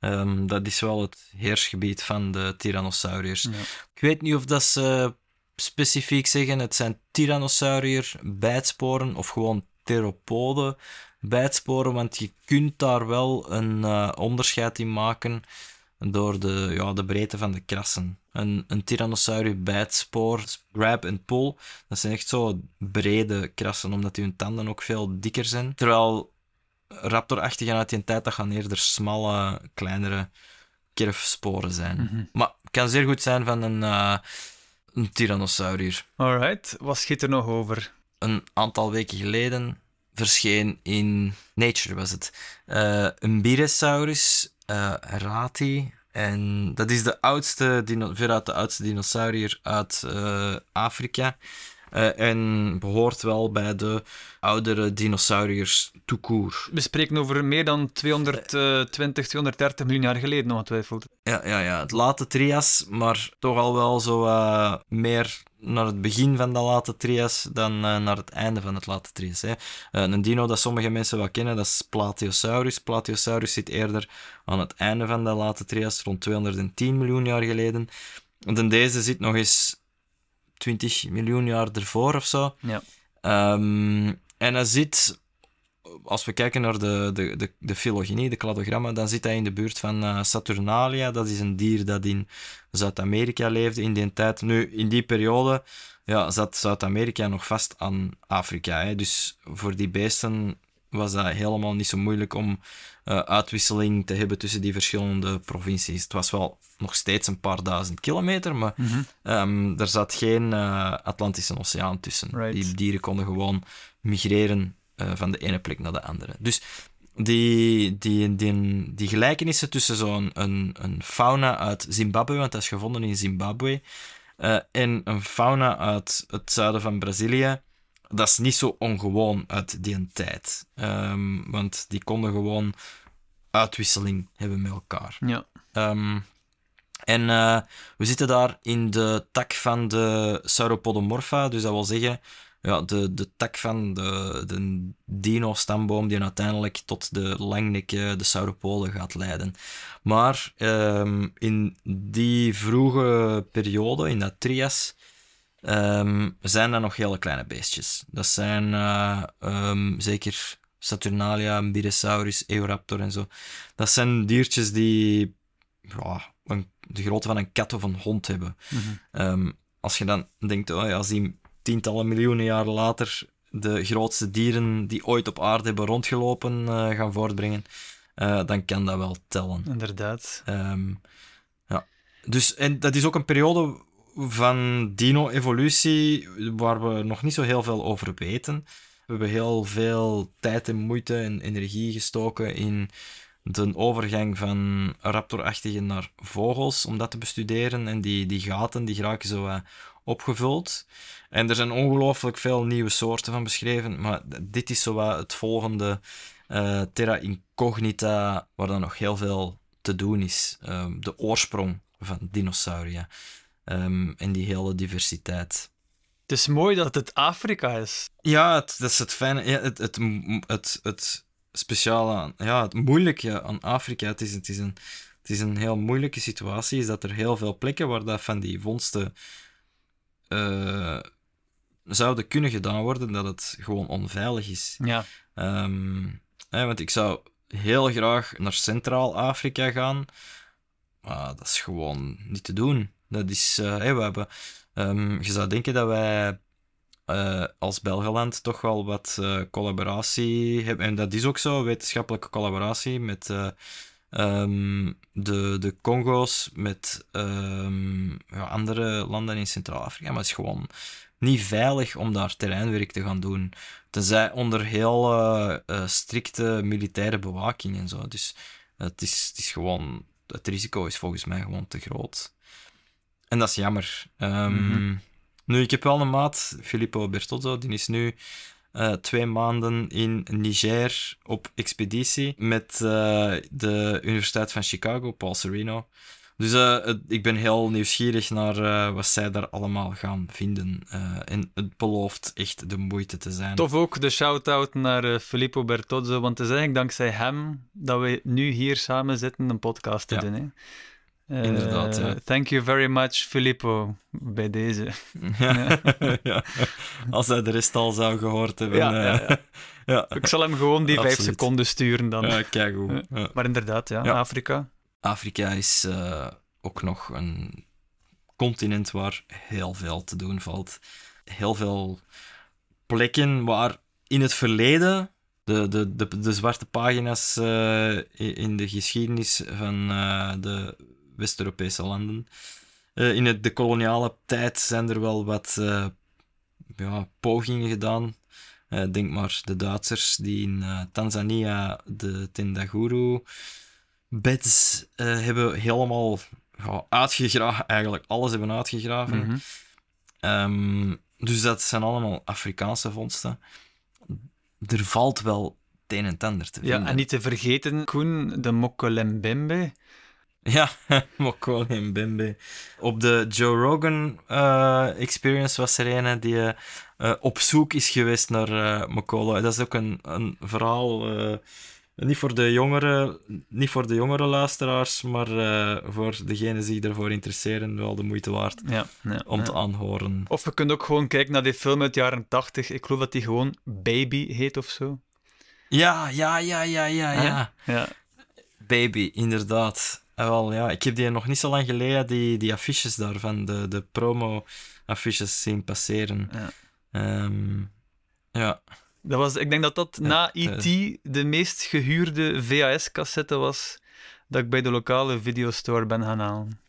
S2: ehm, dat is wel het heersgebied van de tyrannosauriërs.
S1: Ja.
S2: Ik weet niet of dat ze specifiek zeggen het zijn tyrannosaurier bijtsporen of gewoon theropoden bijtsporen, want je kunt daar wel een eh, onderscheid in maken door de, ja, de breedte van de krassen. Een, een tyrannosaurier bijtspoor, grab en pull, dat zijn echt zo brede krassen, omdat hun tanden ook veel dikker zijn. Terwijl raptorachtigen uit die tijd, dat gaan eerder smalle, kleinere kerfsporen zijn.
S1: Mhm.
S2: Maar het kan zeer goed zijn van een, eh een tyrannosaurier.
S1: Alright, wat schiet er nog over?
S2: Een aantal weken geleden verscheen in Nature, was het, eh, een Biresaurus eh rati. En dat is de oudste, veruit de oudste dinosaurier uit eh, Afrika. Eh, en behoort wel bij de oudere dinosauriërs court.
S1: We spreken over meer dan 220, 230 miljoen jaar geleden, ongetwijfeld.
S2: Ja, ja, ja, het late trias, maar toch al wel zo eh, meer naar het begin van de late trias dan eh, naar het einde van het late trias. Hè. Eh, een dino dat sommige mensen wel kennen, dat is Plateosaurus. Plateosaurus zit eerder aan het einde van de late trias, rond 210 miljoen jaar geleden. En deze zit nog eens 20 miljoen jaar ervoor of zo.
S1: Ja.
S2: Ehm, en hij zit, als we kijken naar de, de, de, de filogenie, de cladogramma, dan zit hij in de buurt van eh, Saturnalia. Dat is een dier dat in Zuid-Amerika leefde in die tijd. Nu, in die periode ja, zat Zuid-Amerika nog vast aan Afrika. Hè. Dus voor die beesten was dat helemaal niet zo moeilijk om eh, uitwisseling te hebben tussen die verschillende provincies. Het was wel nog steeds een paar duizend kilometer, maar
S1: Mhm.
S2: Ehm, er zat geen eh, Atlantische Oceaan tussen.
S1: Right.
S2: Die dieren konden gewoon migreren eh, van de ene plek naar de andere. Dus die, die, die, die gelijkenissen tussen zo'n een, een fauna uit Zimbabwe, want dat is gevonden in Zimbabwe, en een fauna uit het zuiden van Brazilië, dat is niet zo ongewoon uit die tijd. Ehm, want die konden gewoon uitwisseling hebben met elkaar.
S1: Ja.
S2: Ehm, en eh, we zitten daar in de tak van de Sauropodomorpha, dus dat wil zeggen ja, de, de tak van de, de dino-stamboom die uiteindelijk tot de langnekken, de sauropoden gaat leiden. Maar um, in die vroege periode, in dat trias, um, zijn er nog hele kleine beestjes. Dat zijn uh, um, zeker Saturnalia, Mbirisaurus, Eoraptor en zo. Dat zijn diertjes die ja, een, de grootte van een kat of een hond hebben. Mm -hmm. als je dan denkt, oh ja, als die tientallen miljoenen jaren later de grootste dieren die ooit op aarde hebben rondgelopen uh, gaan voortbrengen, uh, dan kan dat wel tellen.
S1: Inderdaad.
S2: Um, ja. Dus, en dat is ook een periode van dino-evolutie waar we nog niet zo heel veel over weten. We hebben heel veel tijd en moeite en energie gestoken in de overgang van raptorachtige naar vogels, om dat te bestuderen. En die, die gaten die geraken zo opgevuld. En er zijn ongelooflijk veel nieuwe soorten van beschreven, maar dit is zo het volgende uh, terra incognita, waar dan nog heel veel te doen is. Um, de oorsprong van dinosauria um, en die hele diversiteit.
S1: Het is mooi dat het Afrika is.
S2: Ja, het, dat is het fijne. Ja, het, het, het, het speciale aan, ja, het moeilijke aan Afrika. Het is, het, is een, het is een heel moeilijke situatie. Is dat er heel veel plekken waar dat van die vondsten uh, zouden kunnen gedaan worden, dat het gewoon onveilig is.
S1: Ja.
S2: Um, want ik zou heel graag naar Centraal-Afrika gaan, maar dat is gewoon niet te doen. Dat is, uh, we hebben, um, je zou denken dat wij uh, als Belgeland toch wel wat uh, collaboratie hebben. En dat is ook zo, wetenschappelijke collaboratie met um, de, de Congo's, met um, ja, andere landen in Centraal-Afrika. Maar het is gewoon niet veilig om daar terreinwerk te gaan doen. Tenzij onder heel strikte militaire bewaking en zo. Dus het is, het is gewoon... Het risico is volgens mij gewoon te groot. En dat is jammer. Um, mm -hmm. Nu, ik heb wel een maat, Filippo Bertozzo, die is nu uh, twee maanden in Niger op expeditie met uh, de Universiteit van Chicago, Paul Sereno. Dus uh, ik ben heel nieuwsgierig naar wat zij daar allemaal gaan vinden. en het belooft echt de moeite te zijn.
S1: Tof ook de shout-out naar Filippo Bertozzo, want het is eigenlijk dankzij hem dat we nu hier samen zitten een podcast te
S2: Ja.
S1: doen. Hè?
S2: Inderdaad, ja.
S1: Eh, Thank you very much, Filippo, bij deze.
S2: Ja. ja. Als hij de rest al zou gehoord hebben.
S1: Ja, ja,
S2: eh.
S1: Ik zal hem gewoon die vijf
S2: Absoluut.
S1: seconden sturen dan.
S2: Ja, kijk hoe.
S1: Maar inderdaad, ja. Afrika.
S2: Afrika is eh, ook nog een continent waar heel veel te doen valt. Heel veel plekken waar in het verleden de, de, de, de zwarte pagina's in de geschiedenis van de West-Europese landen. Eh, in het, de koloniale tijd zijn er wel wat eh, ja, pogingen gedaan. Eh, denk maar de Duitsers die in Tanzania de Tendaguru beds hebben helemaal ja, uitgegraven, eigenlijk alles hebben uitgegraven.
S1: Mhm.
S2: Ehm, dus dat zijn allemaal Afrikaanse vondsten. Er valt wel het een en ander te
S1: Ja,
S2: vinden.
S1: en niet te vergeten, Koen, de Mokolembembe.
S2: Ja, Mokolo en Bembe. Op de Joe Rogan eh, Experience was er een die eh, op zoek is geweest naar eh Mokolo. Dat is ook een, een verhaal, eh, niet, voor de jongere, niet voor de jongere luisteraars, maar eh, voor degenen die zich daarvoor interesseren, wel de moeite waard
S1: Ja, ja,
S2: om
S1: ja.
S2: te aanhoren.
S1: Of we kunnen ook gewoon kijken naar die film uit de jaren 80. Ik geloof dat die gewoon Baby heet of zo.
S2: Ja, ja, ja, ja, ja, ja.
S1: Ja,
S2: Baby, inderdaad. Ah, wel, ja, ik heb die nog niet zo lang geleden, die, die affiches daarvan, de, de promo-affiches zien passeren.
S1: Ja.
S2: Ehm, ja.
S1: Dat was, ik denk dat dat
S2: Ja,
S1: na
S2: eh.
S1: E.T. de meest gehuurde VHS-cassette was dat ik bij de lokale videostore ben gaan halen.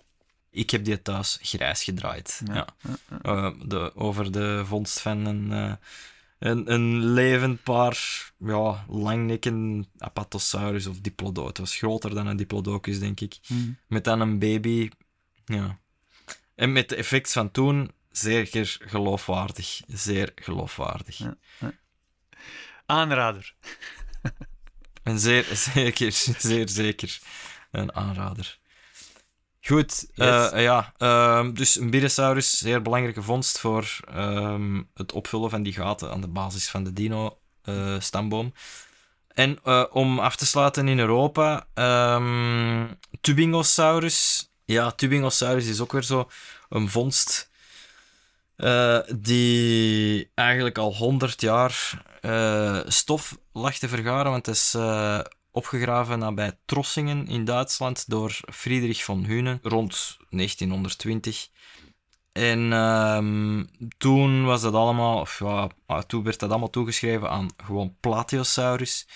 S2: ik heb die thuis grijs gedraaid. Ja.
S1: Ja, ja,
S2: Eh, de, over de vondst van een, eh, een, een levend paar ja, langnekken Apatosaurus of Diplodocus. Het was groter dan een Diplodocus, denk ik.
S1: Hmm.
S2: Met dan een baby. Ja. En met de effects van toen, zeker geloofwaardig. Zeer geloofwaardig.
S1: Ja. Aanrader.
S2: En zeer zeker, zeer zeker een aanrader. Goed,
S1: Yes.
S2: eh, ja, ehm, dus een Birisaurus, zeer belangrijke vondst voor ehm, het opvullen van die gaten aan de basis van de dino-stamboom. en eh, om af te sluiten in Europa, ehm Tubingosaurus. Ja, Tubingosaurus is ook weer zo een vondst eh, die eigenlijk al 100 jaar eh, stof lag te vergaren, want het is eh, opgegraven nabij Trossingen in Duitsland door Friedrich von Huene rond 1920. En ehm, toen was dat allemaal, of ja, toen werd dat allemaal toegeschreven aan gewoon Plateosaurus.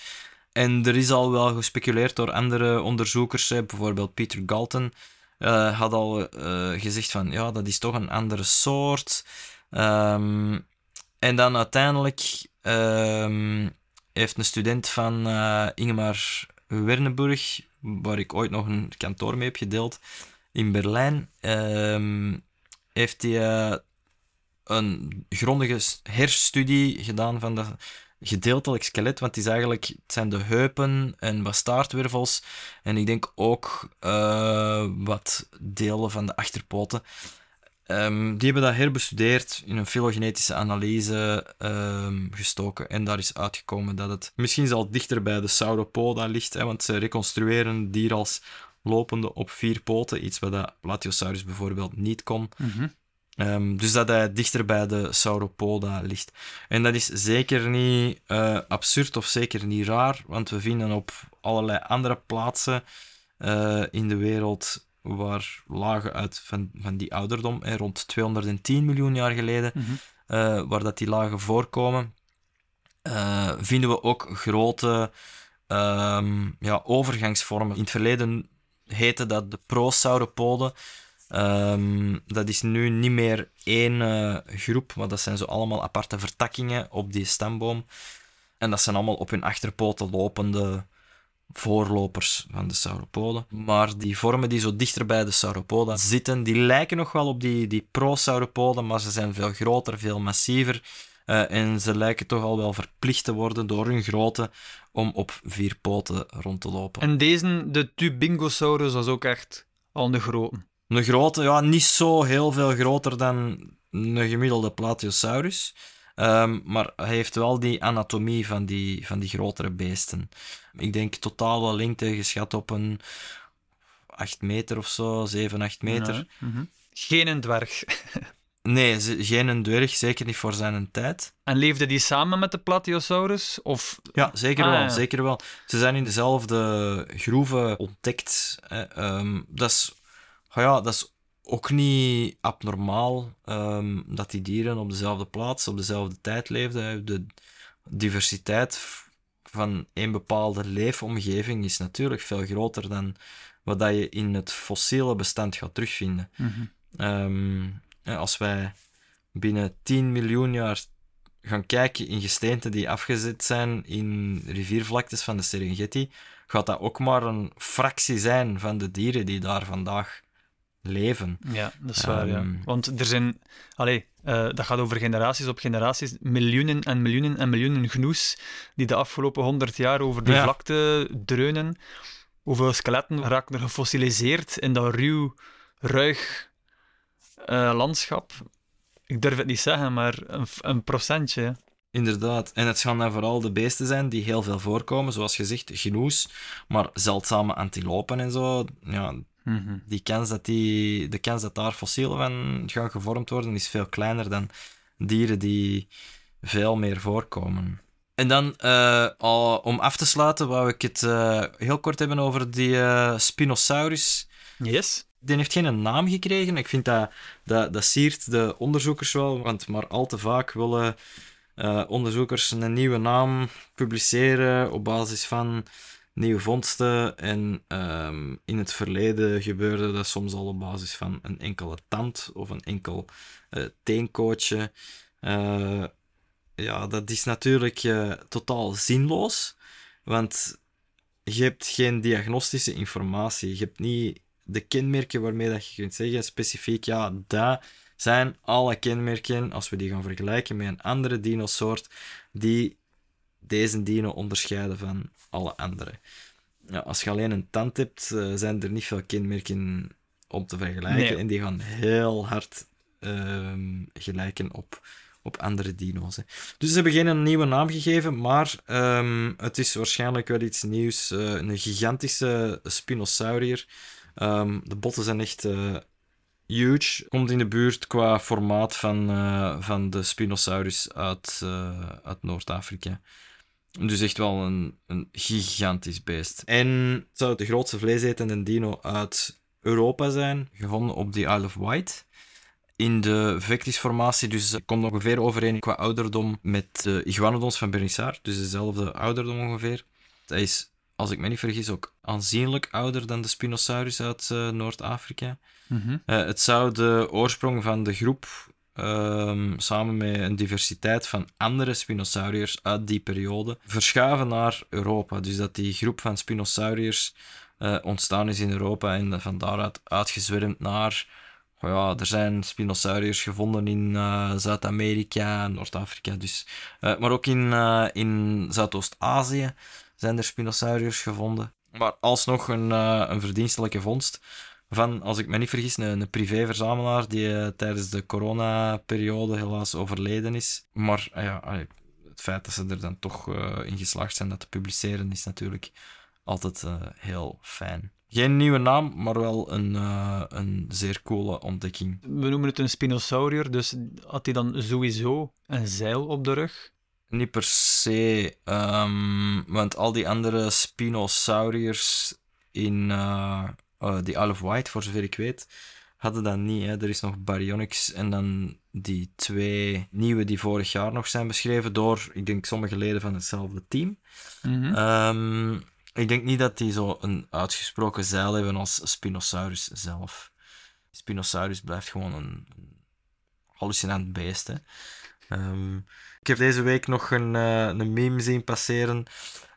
S2: En er is al wel gespeculeerd door andere onderzoekers, bijvoorbeeld Peter Galton, eh, had al eh, gezegd van ja, dat is toch een andere soort. Ehm, en dan uiteindelijk ehm, heeft een student van eh, Ingemar Werneburg, waar ik ooit nog een kantoor mee heb gedeeld, in Berlijn, ehm, heeft hij eh, een grondige herstudie gedaan van dat gedeeltelijk skelet, want het, is eigenlijk, het zijn de heupen en wat staartwervels en ik denk ook eh, wat delen van de achterpoten. Ehm, die hebben dat herbestudeerd, in een filogenetische analyse ehm, gestoken. En daar is uitgekomen dat het misschien zelfs dichter bij de sauropoda ligt. Hè, want ze reconstrueren het dier als lopende op vier poten. Iets wat dat Plateosaurus bijvoorbeeld niet kon.
S1: Mhm.
S2: Ehm, dus dat hij dichter bij de sauropoda ligt. En dat is zeker niet eh, absurd of zeker niet raar, want we vinden op allerlei andere plaatsen eh, in de wereld waar lagen uit van, van die ouderdom, hè, rond 210 miljoen jaar geleden,
S1: Mhm.
S2: eh, waar dat die lagen voorkomen, eh, vinden we ook grote ehm, ja, overgangsvormen. In het verleden heette dat de prosauropoden. Ehm, dat is nu niet meer één eh, groep, maar dat zijn zo allemaal aparte vertakkingen op die stamboom. En dat zijn allemaal op hun achterpoten lopende voorlopers van de sauropoden. Maar die vormen die zo dichter bij de sauropoden zitten, die lijken nog wel op die, die pro-sauropoden, maar ze zijn veel groter, veel massiever. Eh, en ze lijken toch al wel verplicht te worden door hun grootte om op vier poten rond te lopen.
S1: En deze, de Tubingosaurus, was ook echt al de grote.
S2: Een grote, ja, niet zo heel veel groter dan een gemiddelde Plateosaurus. Ehm, maar hij heeft wel die anatomie van die, van die grotere beesten. Ik denk totale lengte geschat op een 8 meter of zo, 7, 8 meter.
S1: Ja. Mhm. Geen een dwerg.
S2: Nee, ze- geen een dwerg, zeker niet voor zijn tijd.
S1: En leefde die samen met de Plateosaurus? Of...
S2: Ja, zeker
S1: Ah,
S2: wel,
S1: ja.
S2: zeker wel. Ze zijn in dezelfde groeven ontdekt. hè. Ehm, dat, is, oh ja, dat is ook niet abnormaal ehm, dat die dieren op dezelfde plaats, op dezelfde tijd leefden. De diversiteit van een bepaalde leefomgeving is natuurlijk veel groter dan wat dat je in het fossiele bestand gaat terugvinden.
S1: Mhm.
S2: Ehm, als wij binnen 10 miljoen jaar gaan kijken in gesteenten die afgezet zijn in riviervlaktes van de Serengeti, gaat dat ook maar een fractie zijn van de dieren die daar vandaag leven.
S1: Ja, dat is waar, ja.
S2: Ehm.
S1: Want er zijn... Allee, eh, dat gaat over generaties op generaties. Miljoenen en miljoenen en miljoenen gnoes die de afgelopen honderd jaar over
S2: Ja.
S1: vlakte dreunen. Hoeveel skeletten raken er gefossiliseerd in dat ruw, ruig eh, landschap? Ik durf het niet zeggen, maar een, een procentje.
S2: Inderdaad. En het gaan dan vooral de beesten zijn die heel veel voorkomen, zoals gezegd, genoes, maar zeldzame antilopen en zo. Ja,
S1: Mhm.
S2: die kans dat die, de kans dat daar fossielen van gaan gevormd worden is veel kleiner dan dieren die veel meer voorkomen. En dan, eh, al, om af te sluiten, wou ik het eh, heel kort hebben over die eh, Spinosaurus.
S1: Yes.
S2: Die heeft geen naam gekregen. Ik vind dat, dat, dat siert de onderzoekers wel, want maar al te vaak willen onderzoekers een nieuwe naam publiceren op basis van nieuwe vondsten. En ehm, in het verleden gebeurde dat soms al op basis van een enkele tand of een enkel eh teenkootje. Eh, ja, dat is natuurlijk uh, totaal zinloos. Want je hebt geen diagnostische informatie. Je hebt niet de kenmerken waarmee dat je kunt zeggen specifiek, ja, dat zijn alle kenmerken, als we die gaan vergelijken met een andere dinosoort, die deze dino onderscheiden van alle andere. Ja, als je alleen een tand hebt, uh, zijn er niet veel kenmerken om te vergelijken. En die gaan heel hard uh, gelijken op, op andere dino's. Hè. Dus ze hebben geen nieuwe naam gegeven, maar um, het is waarschijnlijk wel iets nieuws. Uh, een gigantische Spinosaurier. Um, de botten zijn echt uh, huge. Komt in de buurt qua formaat van, van de Spinosaurus uit, uit Noord-Afrika. Dus echt wel een, een gigantisch beest. En het zou de grootste vleesetende dino uit Europa zijn, gevonden op de Isle of Wight. In de Vectis-formatie, dus komt ongeveer overeen qua ouderdom met de Iguanodons van Bernissart, dus dezelfde ouderdom ongeveer. Hij is, als ik me niet vergis, ook aanzienlijk ouder dan de Spinosaurus uit uh, Noord-Afrika. Mm -hmm. uh, het zou de oorsprong van de groep Um, samen met een diversiteit van andere Spinosauriërs uit die periode, verschuiven naar Europa. Dus dat die groep van Spinosauriërs uh, ontstaan is in Europa en van daaruit uitgezwermd naar. Ja, er zijn Spinosauriërs gevonden in uh, Zuid-Amerika, Noord-Afrika dus. Uh, maar ook in, in Zuidoost-Azië zijn er Spinosauriërs gevonden. Maar alsnog een, een verdienstelijke vondst van, als ik me niet vergis, een, een privé-verzamelaar die uh, tijdens de coronaperiode helaas overleden is. Maar uh, ja, het feit dat ze er dan toch uh, in geslaagd zijn dat te publiceren is natuurlijk altijd heel fijn. Geen nieuwe naam, maar wel een, een zeer coole ontdekking.
S1: We noemen het een Spinosaurier, dus had hij dan sowieso een zeil op de rug?
S2: Niet per se, um, want al die andere Spinosauriërs in uh, die Isle of Wight, voor zover ik weet, hadden dat niet. Hè. Er is nog Baryonyx en dan die twee nieuwe die vorig jaar nog zijn beschreven door, ik denk, sommige leden van hetzelfde team. Mm -hmm. ik denk niet dat die zo een uitgesproken zeil hebben als Spinosaurus zelf. Spinosaurus blijft gewoon een, een hallucinant beest. Hè. Um, ik heb deze week nog een, uh, een meme zien passeren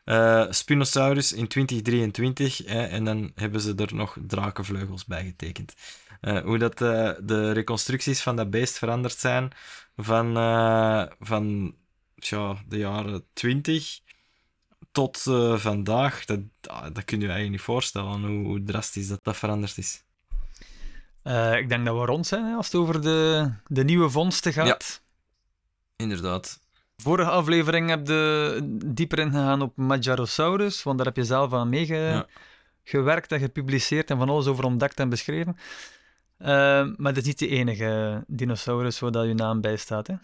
S2: uh, Spinosaurus in 2023 hè, en dan hebben ze er nog drakenvleugels bij getekend. Uh, hoe dat uh, de reconstructies van dat beest veranderd zijn van, van tja, de jaren 20 tot vandaag, dat, ah, dat kun je je eigenlijk niet voorstellen hoe, hoe drastisch dat, dat veranderd is.
S1: ik denk dat we rond zijn als het over de, de nieuwe vondsten gaat. Ja,
S2: inderdaad.
S1: Vorige aflevering heb je dieper ingegaan op Majarosaurus, want daar heb je zelf aan meegewerkt en gepubliceerd en van alles over ontdekt en beschreven. Uh, maar dat is niet de enige dinosaurus waar dat je naam bij staat, hè?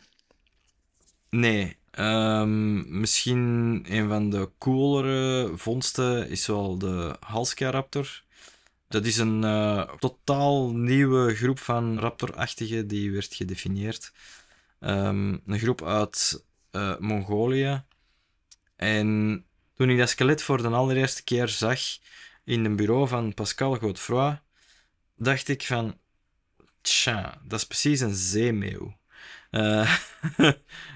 S2: Nee. Um, misschien een van de coolere vondsten is wel de Halscaraptor. Dat is een uh, totaal nieuwe groep van raptorachtigen die werd gedefinieerd. Um, een groep uit uh, Mongolië. En toen ik dat skelet voor de allereerste keer zag in een bureau van Pascal Godefroy, dacht ik van, tja, dat is precies een zeemeeuw. Uh,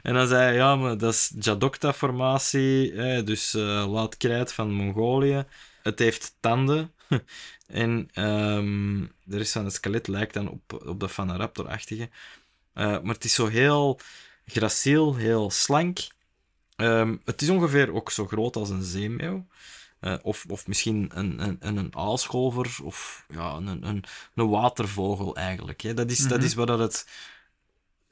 S2: en dan zei hij, ja, maar dat is Jadokta-formatie, dus uh, laat krijt van Mongolië. Het heeft tanden. en um, de rest van het skelet lijkt dan op, op dat van een raptorachtige. Maar het is zo heel graciel, heel slank. Um, het is ongeveer ook zo groot als een zeemeeuw. Uh, of, of misschien een, een, een aalscholver of ja, een, een, een watervogel eigenlijk. Hè. Dat, is, mm -hmm. dat is wat dat het...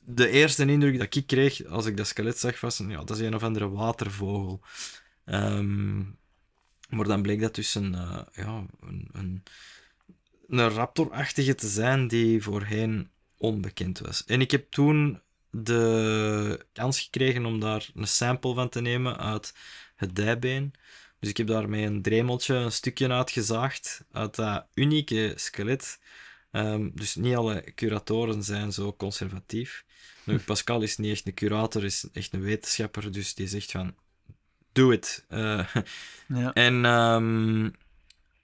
S2: De eerste indruk dat ik kreeg als ik dat skelet zag was, ja, dat is een of andere watervogel. Um, maar dan bleek dat dus een, uh, ja, een, een, een raptorachtige te zijn die voorheen onbekend was. En ik heb toen de kans gekregen om daar een sample van te nemen uit het dijbeen. Dus ik heb daarmee een dremeltje, een stukje uitgezaagd uit dat unieke skelet. Um, dus niet alle curatoren zijn zo conservatief. Nu, Pascal is niet echt een curator, is echt een wetenschapper, dus die zegt van, doe het. Uh, ja. En um,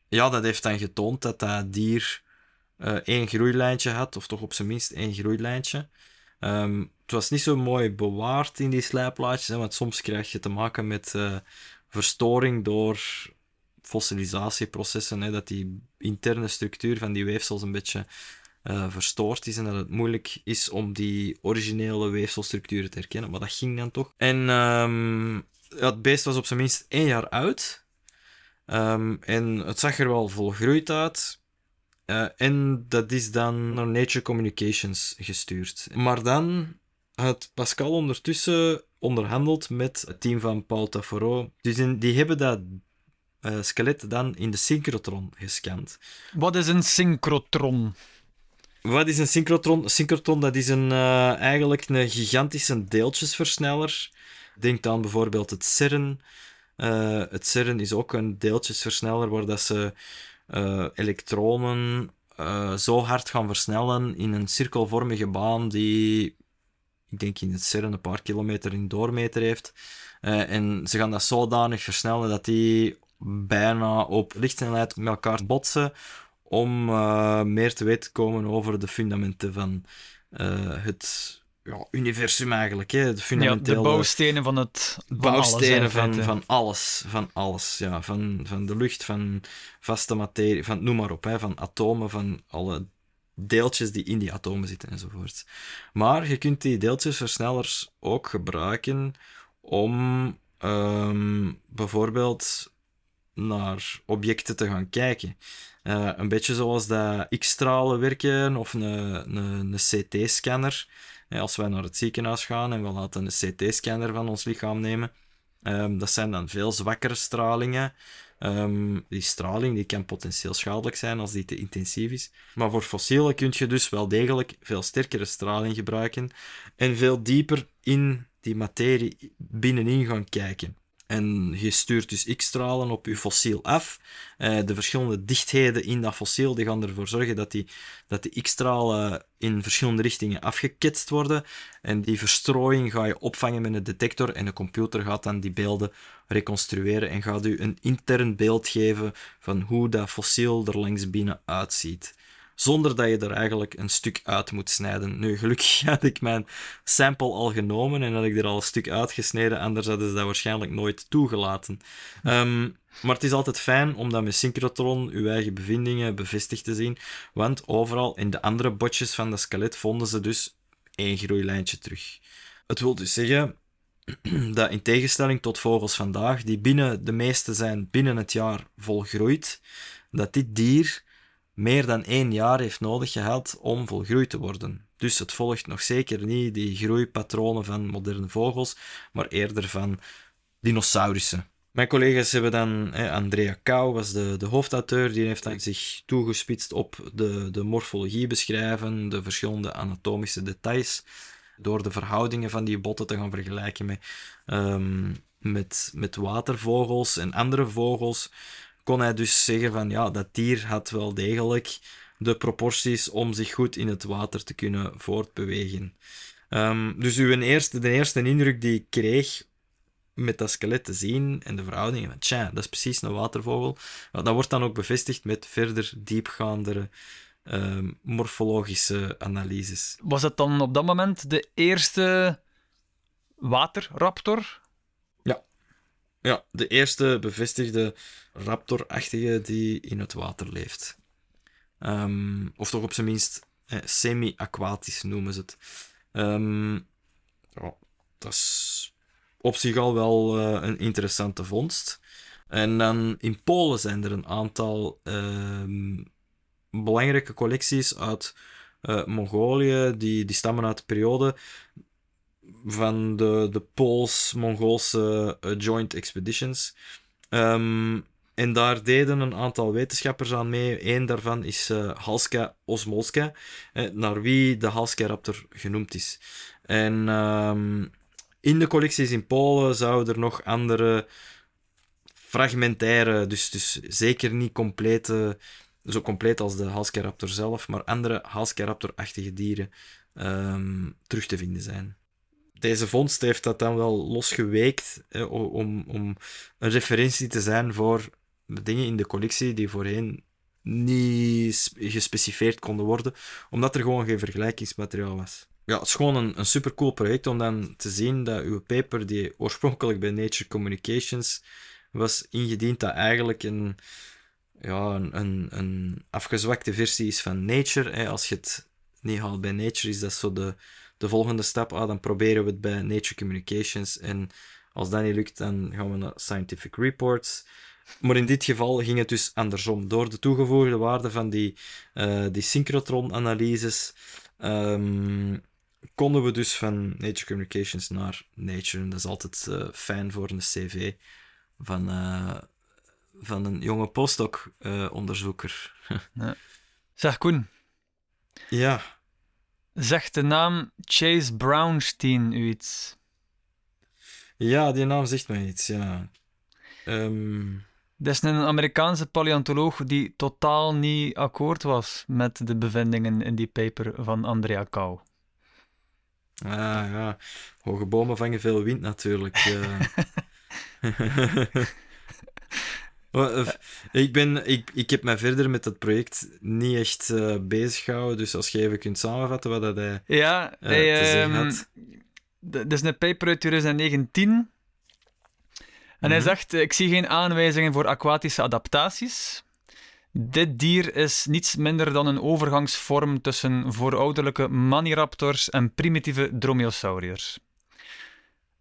S2: ja, dat heeft dan getoond dat dat dier uh, één groeilijntje had, of toch op zijn minst één groeilijntje. Um, het was niet zo mooi bewaard in die slijplaatjes, want soms krijg je te maken met uh, verstoring door fossilisatieprocessen, hè, dat die interne structuur van die weefsels een beetje uh, verstoord is en dat het moeilijk is om die originele weefselstructuren te herkennen. Maar dat ging dan toch. En um, het beest was op zijn minst één jaar oud. Um, en het zag er wel volgroeid uit. Uh, en dat is dan naar Nature Communications gestuurd. Maar dan had Pascal ondertussen onderhandeld met het team van Paul Taffero. Dus in, die hebben dat uh, skelet dan in de synchrotron gescand.
S1: Wat is een synchrotron?
S2: Wat is een synchrotron? Een synchrotron dat is een, uh, eigenlijk een gigantische deeltjesversneller. Denk aan bijvoorbeeld het CERN. Uh, het CERN is ook een deeltjesversneller waar dat ze elektronen zo hard gaan versnellen in een cirkelvormige baan die, ik denk in het CERN, een paar kilometer in doormeter heeft. en ze gaan dat zodanig versnellen dat die bijna op lichtsnelheid met elkaar botsen om uh, meer te weten te komen over de fundamenten van uh, het ja, universum eigenlijk. Hè? De, fundamentele,
S1: ja, de bouwstenen van het
S2: van bouwstenen alles, van, van alles. Van alles, ja. Van, van de lucht, van vaste materie, van noem maar op. Hè? Van atomen, van alle deeltjes die in die atomen zitten enzovoort. Maar je kunt die deeltjesversnellers ook gebruiken om um, bijvoorbeeld naar objecten te gaan kijken. Uh, een beetje zoals dat X-stralen werken of een, een, een CT-scanner. als wij naar het ziekenhuis gaan en we laten een CT-scanner van ons lichaam nemen, um, dat zijn dan veel zwakkere stralingen. Um, die straling die kan potentieel schadelijk zijn als die te intensief is. Maar voor fossielen kun je dus wel degelijk veel sterkere straling gebruiken en veel dieper in die materie binnenin gaan kijken. En je stuurt dus X-stralen op je fossiel af. Uh, de verschillende dichtheden in dat fossiel die gaan ervoor zorgen dat die, dat die X-stralen in verschillende richtingen afgeketst worden. En die verstrooiing ga je opvangen met een detector. En de computer gaat dan die beelden reconstrueren en gaat u een intern beeld geven van hoe dat fossiel er langs binnen uitziet zonder dat je er eigenlijk een stuk uit moet snijden. Nu, gelukkig had ik mijn sample al genomen en had ik er al een stuk uitgesneden, anders hadden ze dat waarschijnlijk nooit toegelaten. Um, maar het is altijd fijn om dat met synchrotron uw eigen bevindingen bevestigd te zien, want overal in de andere botjes van de skelet vonden ze dus één groeilijntje terug. Het wil dus zeggen dat in tegenstelling tot vogels vandaag, die binnen de meeste zijn binnen het jaar volgroeid, dat dit dier meer dan één jaar heeft nodig gehad om volgroeid te worden. Dus het volgt nog zeker niet die groeipatronen van moderne vogels, maar eerder van dinosaurussen. Mijn collega's hebben dan, Andrea Kou was de, de hoofdauteur, die heeft dan zich toegespitst op de, de morfologie beschrijven, de verschillende anatomische details, door de verhoudingen van die botten te gaan vergelijken met, um, met, met watervogels en andere vogels kon hij dus zeggen van ja, dat dier had wel degelijk de proporties om zich goed in het water te kunnen voortbewegen. Um, dus uw eerste, de eerste indruk die ik kreeg met dat skelet te zien en de verhoudingen van tja, dat is precies een watervogel. dat wordt dan ook bevestigd met verder diepgaandere um, morfologische analyses.
S1: Was het dan op dat moment de eerste waterraptor?
S2: Ja, de eerste bevestigde raptorachtige die in het water leeft. Ehm, of toch op zijn minst eh, semi-aquatisch noemen ze het. Um, ja, dat is op zich al wel uh, een interessante vondst. En dan in Polen zijn er een aantal um, belangrijke collecties uit uh, Mongolië, die, die stammen uit de periode van de, de Pools-Mongoolse uh, Joint Expeditions. Um, en daar deden een aantal wetenschappers aan mee. Eén daarvan is uh, Halska Osmolska, eh, naar wie de Halska Raptor genoemd is. En um, in de collecties in Polen zouden er nog andere fragmentaire, dus, dus zeker niet complete, zo compleet als de Halscaraptor zelf, maar andere Halscaraptor-achtige dieren um, terug te vinden zijn deze vondst heeft dat dan wel losgeweekt om, om een referentie te zijn voor dingen in de collectie die voorheen niet gespecificeerd konden worden, omdat er gewoon geen vergelijkingsmateriaal was. ja, het is gewoon een, een super cool project om dan te zien dat uw paper, die oorspronkelijk bij Nature Communications was ingediend, dat eigenlijk een, ja, een, een, afgezwakte versie is van Nature. Als je het niet haalt bij Nature, is dat zo de, de volgende stap. Ah, dan proberen we het bij Nature Communications. En als dat niet lukt, dan gaan we naar Scientific Reports. Maar in dit geval ging het dus andersom. Door de toegevoegde waarde van die, uh, die synchrotron-analyses ehm, konden we dus van Nature Communications naar Nature. En dat is altijd uh, fijn voor een cv van, uh, van een jonge postdoc-onderzoeker.
S1: ja. Zeg Koen.
S2: Ja.
S1: Zegt de naam Chase Brownstein u iets?
S2: Ja, die naam zegt mij iets, ja. Um...
S1: Dat is een Amerikaanse paleontoloog die totaal niet akkoord was met de bevindingen in die paper van Andrea Kau.
S2: Ah ja, hoge bomen vangen veel wind natuurlijk. ik, ben, ik, ik heb mij verder met dat project niet echt uh, bezig gehouden, dus als je even kunt samenvatten wat dat hij,
S1: ja,
S2: uh, hij, te zeggen
S1: um,
S2: had.
S1: Dat is een paper uit 2019 en hij
S2: Mhm.
S1: zegt: Ik zie geen aanwijzingen voor aquatische adaptaties. Dit dier is niets minder dan een overgangsvorm tussen voorouderlijke maniraptors en primitieve dromaeosauriërs.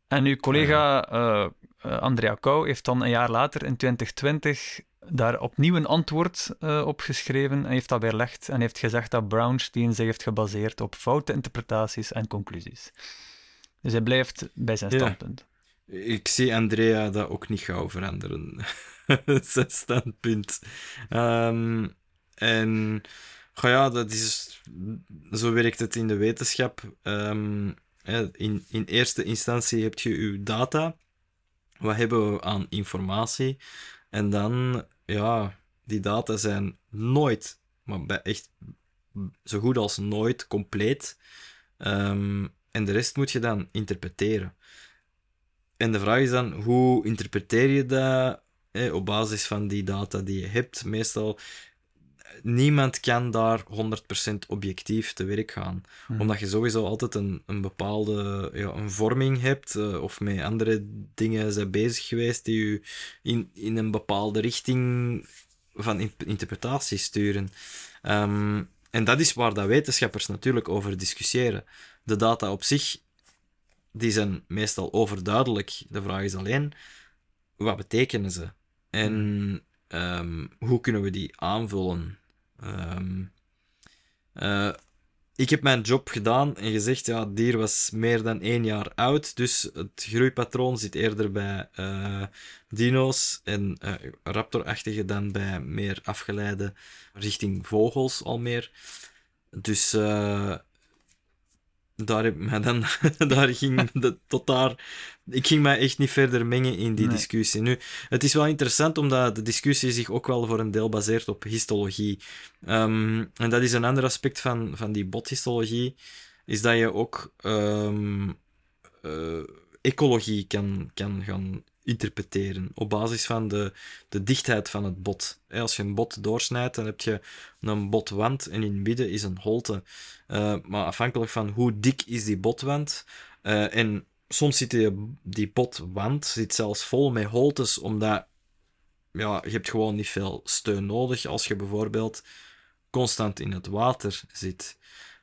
S1: En uw collega eh, eh, Andrea Kouw heeft dan een jaar later, in 2020, daar opnieuw een antwoord uh, op geschreven en heeft dat weerlegd en heeft gezegd dat Brownstein zich heeft gebaseerd op foute interpretaties en conclusies. Dus hij blijft bij zijn
S2: Ja.
S1: standpunt.
S2: Ik zie Andrea dat ook niet gauw veranderen. Zijn standpunt. Ehm, en ja, dat is, zo werkt het in de wetenschap. Ehm, in, in eerste instantie heb je je data. Wat hebben we aan informatie? En dan, ja, die data zijn nooit, maar echt zo goed als nooit compleet. Ehm, en de rest moet je dan interpreteren. En de vraag is dan, hoe interpreteer je dat op basis van die data die je hebt? Meestal, niemand kan daar 100% objectief te werk gaan.
S1: Mhm.
S2: Omdat je sowieso altijd een, een bepaalde ja, een vorming hebt, eh, of met andere dingen zijn bezig geweest die je in, in een bepaalde richting van in- interpretatie sturen. Ehm, en dat is waar dat wetenschappers natuurlijk over discussiëren. De data op zich die zijn meestal overduidelijk. De vraag is alleen, wat betekenen ze? En ehm, hoe kunnen we die aanvullen? Ehm, eh, ik heb mijn job gedaan en gezegd, ja, het dier was meer dan één jaar oud, dus het groeipatroon zit eerder bij eh, dino's en eh, raptorachtige dan bij meer afgeleide richting vogels al meer. Dus eh, daar heb dan, daar ging de, tot daar, ik ging mij echt niet verder mengen in die
S1: Nee.
S2: discussie. Nu, het is wel interessant omdat de discussie zich ook wel voor een deel baseert op histologie. Ehm, en dat is een ander aspect van, van die bothistologie, is dat je ook ehm, eh, ecologie kan, kan gaan interpreteren op basis van de, de dichtheid van het bot. Als je een bot doorsnijdt, dan heb je een botwand en in het midden is een holte. Eh, maar afhankelijk van hoe dik is die botwand. eh, en soms zit die, die botwand zit zelfs vol met holtes, omdat ja, je hebt gewoon niet veel steun nodig als je bijvoorbeeld constant in het water zit.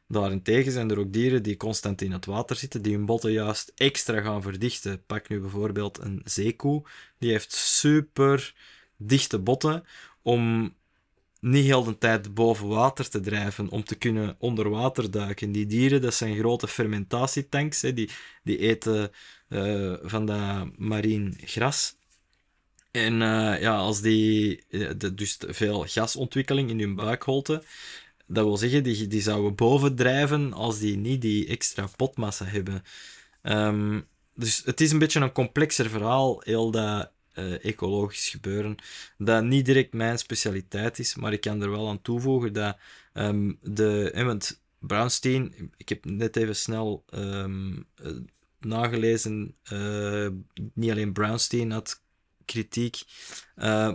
S2: Daarentegen zijn er ook dieren die constant in het water zitten, die hun botten juist extra gaan verdichten. Pak nu bijvoorbeeld een zeekoe, die heeft super dichte botten om niet heel de tijd boven water te drijven, om te kunnen onder water duiken. Die dieren, dat zijn grote fermentatietanks, hè, die, die eten eh, van dat marien gras. En eh, ja, als die eh, dus veel gasontwikkeling in hun buikholte, dat wil zeggen, die, die zouden boven drijven als die niet die extra potmassa hebben. Ehm, dus het is een beetje een complexer verhaal, heel dat eh, ecologisch gebeuren, dat niet direct mijn specialiteit is, maar ik kan er wel aan toevoegen dat ehm, de... eh, want Brownstein, ik heb net even snel ehm, eh, nagelezen, eh, niet alleen Brownstein had kritiek,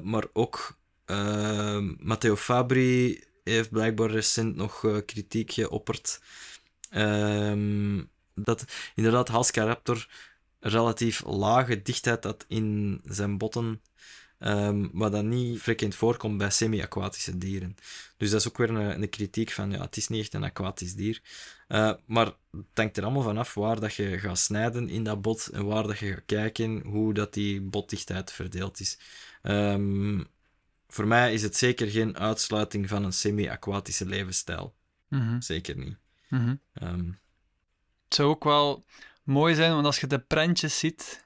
S2: maar ook ehm, Matteo Fabri heeft blijkbaar recent nog kritiek geopperd. dat inderdaad Halscaraptor relatief lage dichtheid had in zijn botten, um, wat dat niet frequent voorkomt bij semi-aquatische dieren. Dus dat is ook weer een, een, kritiek van, ja, het is niet echt een aquatisch dier. Uh, maar het hangt er allemaal vanaf waar dat je gaat snijden in dat bot en waar dat je gaat kijken hoe dat die botdichtheid verdeeld is. Um, voor mij is het zeker geen uitsluiting van een semi-aquatische levensstijl.
S1: Mhm.
S2: Zeker niet.
S1: Mhm.
S2: Ehm,
S1: Het zou ook wel mooi zijn, want als je de prentjes ziet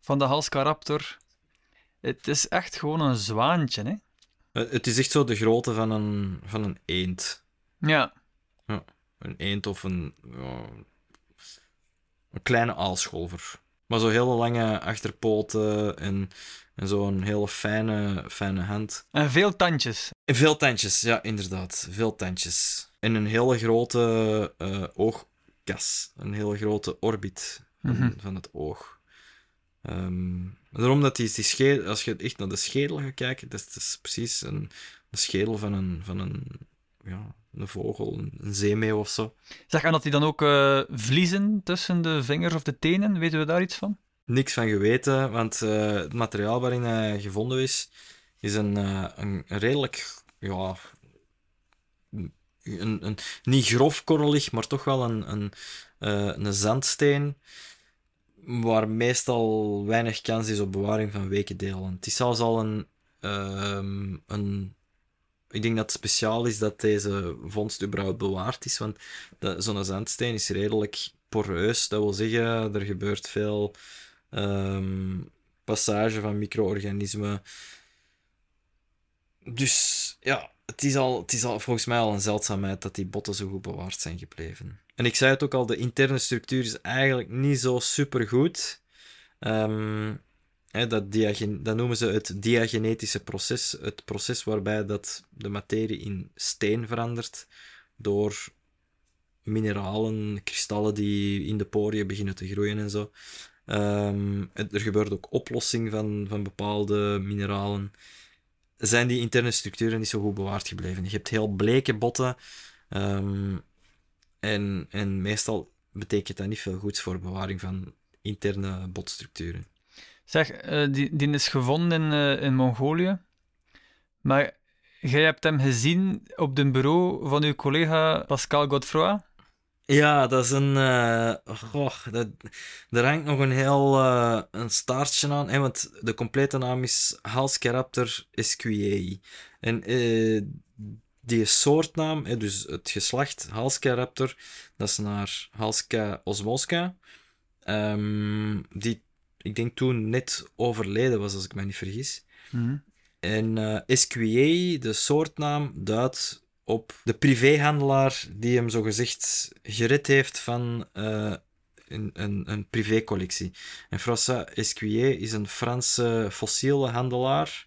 S1: van de Halscaraptor, het is echt gewoon een zwaantje, hè?
S2: het het is echt zo de grootte van een, van een eend.
S1: Ja.
S2: Een eend of een, ja, een kleine aalscholver. Maar zo hele lange achterpoten en, en zo'n hele fijne, fijne hand.
S1: En veel tandjes.
S2: En veel tandjes, ja, inderdaad. Veel tandjes. En een hele grote eh, oogkas. Een hele grote orbit van,
S1: Mhm.
S2: van het oog. Ehm, daarom dat die, die schedel, als je echt naar de schedel gaat kijken, dat is, dat is precies een, de schedel van een, van een, ja, een vogel, een, een zeemeeuw of zo.
S1: Zeg, en dat hij dan ook eh, vliezen tussen de vingers of de tenen? Weten we daar iets van?
S2: Niks van geweten, want eh, het materiaal waarin hij gevonden is, is een, eh, een redelijk, ja, een, niet grof korrelig, maar toch wel een, een, eh, een zandsteen, waar meestal weinig kans is op bewaring van wekendelen. Het is zelfs al een, ehm, een ik denk dat het speciaal is dat deze vondst überhaupt bewaard is, want zo'n zandsteen is redelijk poreus. Dat wil zeggen, er gebeurt veel ehm, passage van micro-organismen. Dus ja, het is, al, het is al volgens mij al een zeldzaamheid dat die botten zo goed bewaard zijn gebleven. En ik zei het ook al, de interne structuur is eigenlijk niet zo supergoed. Ehm hè, dat, dat noemen ze het diagenetische proces. Het proces waarbij dat de materie in steen verandert door mineralen, kristallen die in de poriën beginnen te groeien en zo. Ehm, er gebeurt ook oplossing van, van bepaalde mineralen. Zijn die interne structuren niet zo goed bewaard gebleven? Je hebt heel bleke botten. ehm, en, en meestal betekent dat niet veel goeds voor bewaring van interne botstructuren.
S1: Zeg, eh, die, die is gevonden in, eh, in Mongolië. Maar jij hebt hem gezien op het bureau van uw collega Pascal Godefroy.
S2: Ja, dat is een. eh, goh, dat, er hangt nog een heel eh, een staartje aan. Hè, want de complete naam is Halscaraptor esquiei. En eh, die soortnaam, hè, dus het geslacht Halscaraptor, dat is naar Halska osmoska. Ehm, die, ik denk toen net overleden was, als ik me niet vergis. En eh Esquier, de soortnaam, duidt op de privéhandelaar die hem zogezegd gered heeft van eh, een, een, een privécollectie. En François Esquier is een Franse fossiele handelaar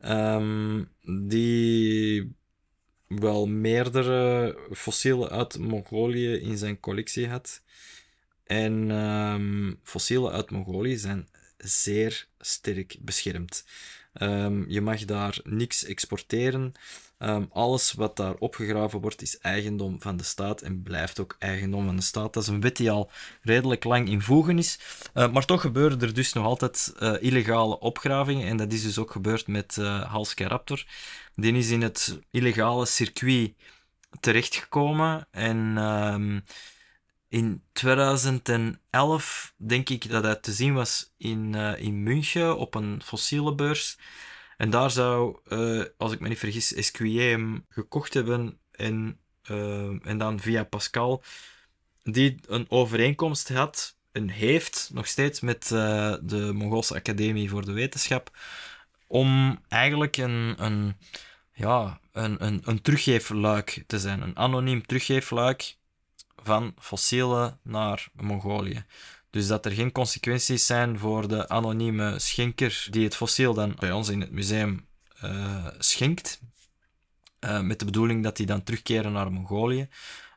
S2: ehm, die wel meerdere fossielen uit Mongolië in zijn collectie had. En ehm, fossielen uit Mongolië zijn zeer sterk beschermd. Ehm, je mag daar niks exporteren. Ehm, alles wat daar opgegraven wordt is eigendom van de staat en blijft ook eigendom van de staat. Dat is een wet die al redelijk lang in voegen is. Eh, maar toch gebeuren er dus nog altijd eh, illegale opgravingen. En dat is dus ook gebeurd met eh Halscaraptor. Die is in het illegale circuit terechtgekomen. En ehm, in 2011 denk ik dat hij te zien was in, in München op een fossiele beurs. En daar zou, eh, als ik me niet vergis, hem gekocht hebben en, eh, en dan via Pascal, die een overeenkomst had en heeft nog steeds met eh, de Mongoolse Academie voor de Wetenschap om eigenlijk een, een, ja, een, een, een teruggeefluik te zijn, een anoniem teruggeefluik van fossielen naar Mongolië. Dus dat er geen consequenties zijn voor de anonieme schenker die het fossiel dan bij ons in het museum eh, schenkt. Eh, met de bedoeling dat die dan terugkeren naar Mongolië.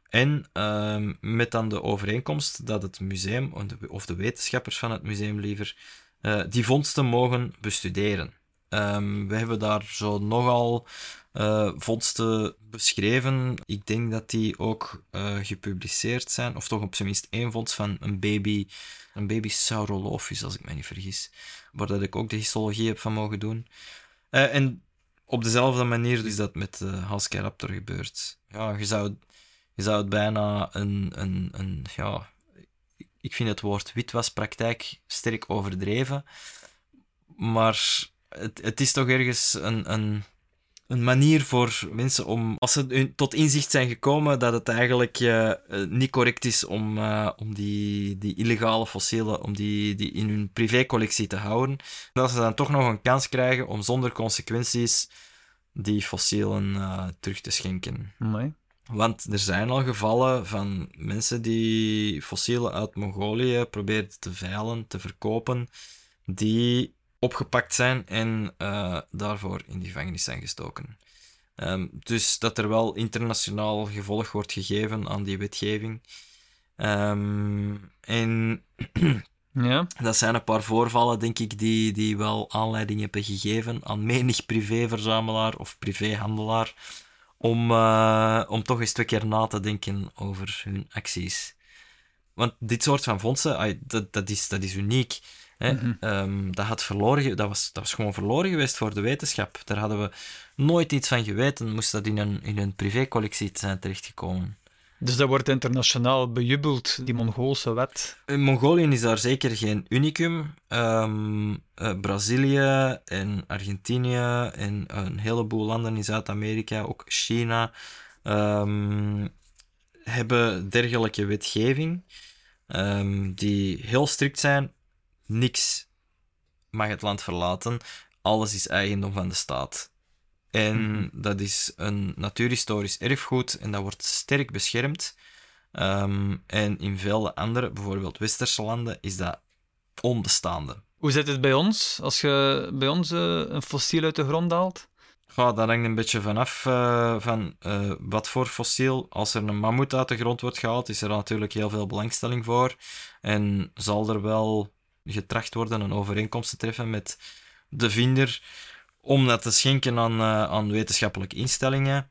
S2: En ehm, met dan de overeenkomst dat het museum, of de- of de wetenschappers van het museum liever, eh, die vondsten mogen bestuderen. Ehm, we hebben daar zo nogal uh, vondsten beschreven. Ik denk dat die ook uh, gepubliceerd zijn, of toch op zijn minst één vondst van een baby, een baby Saurolophus, als ik me niet vergis, waar dat ik ook de histologie heb van mogen doen. Uh, en op dezelfde manier is dat met de Halscaraptor gebeurd. Ja, je zou, je zou het bijna een, een, een ja, ik vind het woord witwaspraktijk sterk overdreven, maar het, het is toch ergens een, een een manier voor mensen om, als ze tot inzicht zijn gekomen dat het eigenlijk uh, niet correct is om, uh, om die, die illegale fossielen om die, die in hun privécollectie te houden, dat ze dan toch nog een kans krijgen om zonder consequenties die fossielen uh, terug te schenken.
S1: Mooi.
S2: Want er zijn al gevallen van mensen die fossielen uit Mongolië proberen te veilen, te verkopen, die opgepakt zijn en uh, daarvoor in de gevangenis zijn gestoken. Um, dus dat er wel internationaal gevolg wordt gegeven aan die wetgeving. Um, en
S1: ja.
S2: dat zijn een paar voorvallen, denk ik, die, die wel aanleiding hebben gegeven aan menig privéverzamelaar of privéhandelaar om, uh, om toch eens twee keer na te denken over hun acties. Want dit soort van fondsen, dat, dat, is, dat is uniek. Hè? Mhm. Ehm, dat, had verloren, dat, was, dat was gewoon verloren geweest voor de wetenschap. Daar hadden we nooit iets van geweten, moest dat in een, in een privécollectie zijn terechtgekomen.
S1: Dus dat wordt internationaal bejubeld, die Mongoolse wet?
S2: In Mongolië is daar zeker geen unicum. Um, Brazilië en Argentinië en een heleboel landen in Zuid-Amerika, ook China, um, hebben dergelijke wetgeving. die heel strikt zijn niks mag het land verlaten. Alles is eigendom van de staat. En mhm. dat is een natuurhistorisch erfgoed en dat wordt sterk beschermd. Um, en in vele andere, bijvoorbeeld westerse landen, is dat onbestaande.
S1: Hoe zit het bij ons? Als je bij ons uh, een fossiel uit de grond haalt?
S2: Ja, dat hangt een beetje vanaf uh, van uh, wat voor fossiel. Als er een mammoet uit de grond wordt gehaald, is er natuurlijk heel veel belangstelling voor. En zal er wel getracht worden een overeenkomst te treffen met de vinder om dat te schenken aan, uh, aan wetenschappelijke instellingen.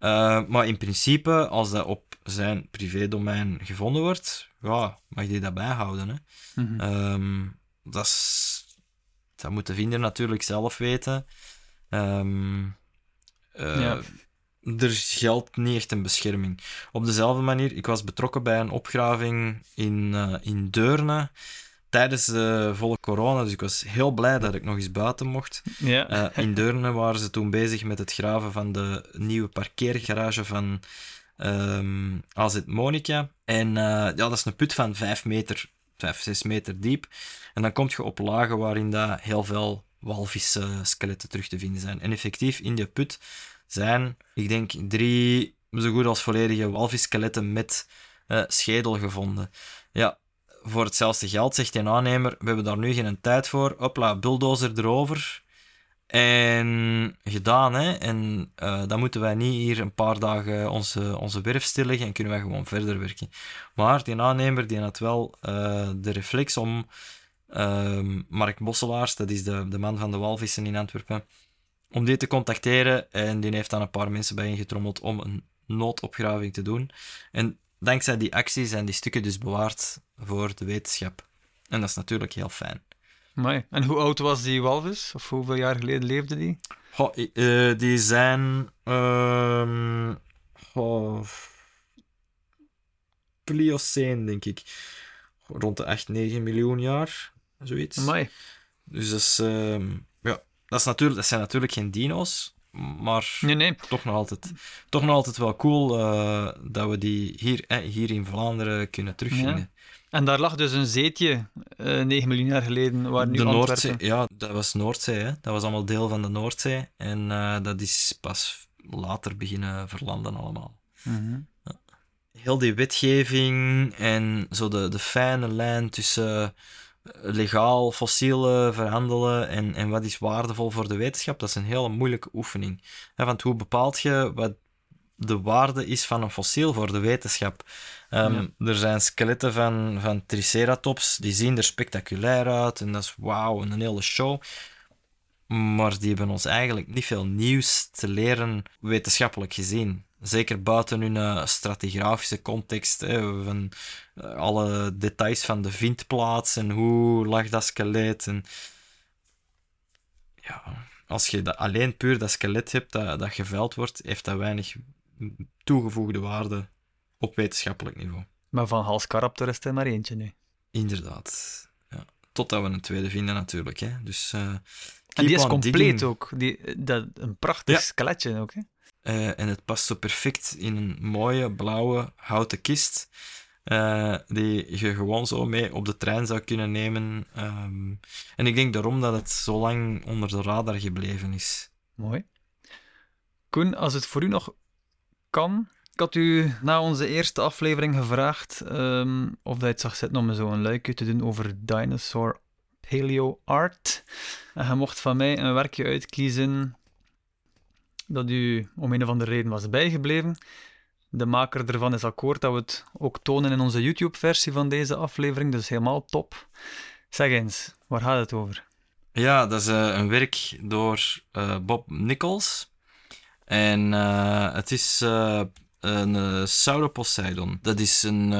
S2: Uh, maar in principe, als dat op zijn privédomein gevonden wordt, ja, mag die dat bijhouden. Hè. Mm -hmm. um, dat, is, dat moet de vinder natuurlijk zelf weten. Um, uh, ja. Er geldt niet echt een bescherming. Op dezelfde manier, ik was betrokken bij een opgraving in, in Deurne tijdens de volle corona, dus ik was heel blij dat ik nog eens buiten mocht.
S1: Ja.
S2: Uh, in Deurne waren ze toen bezig met het graven van de nieuwe parkeergarage van um, ehm, AZ Monica. En uh, ja, dat is een put van 5 meter, 5, 6 meter diep. En dan kom je op lagen waarin dat heel veel walvis-skeletten terug te vinden zijn. En effectief, in die put zijn, ik denk, drie zo goed als volledige walvis-skeletten met uh, schedel gevonden. Ja, voor hetzelfde geld zegt die aannemer, we hebben daar nu geen tijd voor, hopla, bulldozer erover. En gedaan, hè. En uh, dan moeten wij niet hier een paar dagen onze, onze werf stilleggen en kunnen wij gewoon verder werken. Maar die aannemer die had wel uh, de reflex om uh, Mark Bosselaars, dat is de, de man van de walvissen in Antwerpen, om die te contacteren. En die heeft dan een paar mensen bij getrommeld om een noodopgraving te doen. En dankzij die actie zijn die stukken dus bewaard voor de wetenschap. En dat is natuurlijk heel fijn.
S1: Mooi. En hoe oud was die walvis? Of hoeveel jaar geleden leefde die?
S2: Goh, uh, die zijn... Uh, oh, Pliocene, denk ik. Rond de 8, 9 miljoen jaar. Zoiets.
S1: Mooi.
S2: Dus dat is... Uh, ja, dat, is natuurlijk, dat zijn natuurlijk geen dino's. Maar
S1: nee, nee.
S2: Toch, nog altijd, toch nog altijd wel cool uh, dat we die hier, eh, hier in Vlaanderen kunnen terugvinden. Ja.
S1: En daar lag dus een zeetje uh, eh, 9 miljoen jaar geleden, waar nu
S2: de Noordzee, ja, dat was Noordzee. Hè? Dat was allemaal deel van de Noordzee. En uh, dat is pas later beginnen verlanden allemaal.
S1: Mm -hmm.
S2: ja. Heel die wetgeving en zo de, de fijne lijn tussen legaal fossielen verhandelen en, en wat is waardevol voor de wetenschap, dat is een hele moeilijke oefening. want hoe bepaalt je wat de waarde is van een fossiel voor de wetenschap? Um, Er zijn skeletten van, van Triceratops, die zien er spectaculair uit en dat is wauw, een hele show. maar die hebben ons eigenlijk niet veel nieuws te leren, wetenschappelijk gezien. Zeker buiten hun uh, stratigrafische context, hè, van uh, alle details van de vindplaats en hoe lag dat skelet. En... Ja, als je dat, alleen puur dat skelet hebt dat, dat geveld wordt, heeft dat weinig toegevoegde waarde op wetenschappelijk niveau.
S1: Maar van Halskaraptor is er maar eentje nu.
S2: Inderdaad. Ja. Totdat we een tweede vinden natuurlijk. Hè. Dus, uh,
S1: en die is compleet digging. ook. Die, dat, een prachtig ja. skeletje ook. Hè?
S2: Uh, en het past zo perfect in een mooie blauwe houten kist. Uh, die je gewoon zo mee op de trein zou kunnen nemen. Um, en ik denk daarom dat het zo lang onder de radar gebleven is.
S1: Mooi. Koen, als het voor u nog kan, ik had u na onze eerste aflevering gevraagd um, of dat het zag zitten om zo'n luikje te doen over dinosaur paleo art. En je mocht van mij een werkje uitkiezen dat u om een of andere reden was bijgebleven. De maker ervan is akkoord dat we het ook tonen in onze YouTube-versie van deze aflevering, dus helemaal top. Zeg eens, waar gaat het over?
S2: Ja, dat is uh, een werk door uh, Bob Nichols. En uh, het is een uh, Sauroposeidon. Dat is een,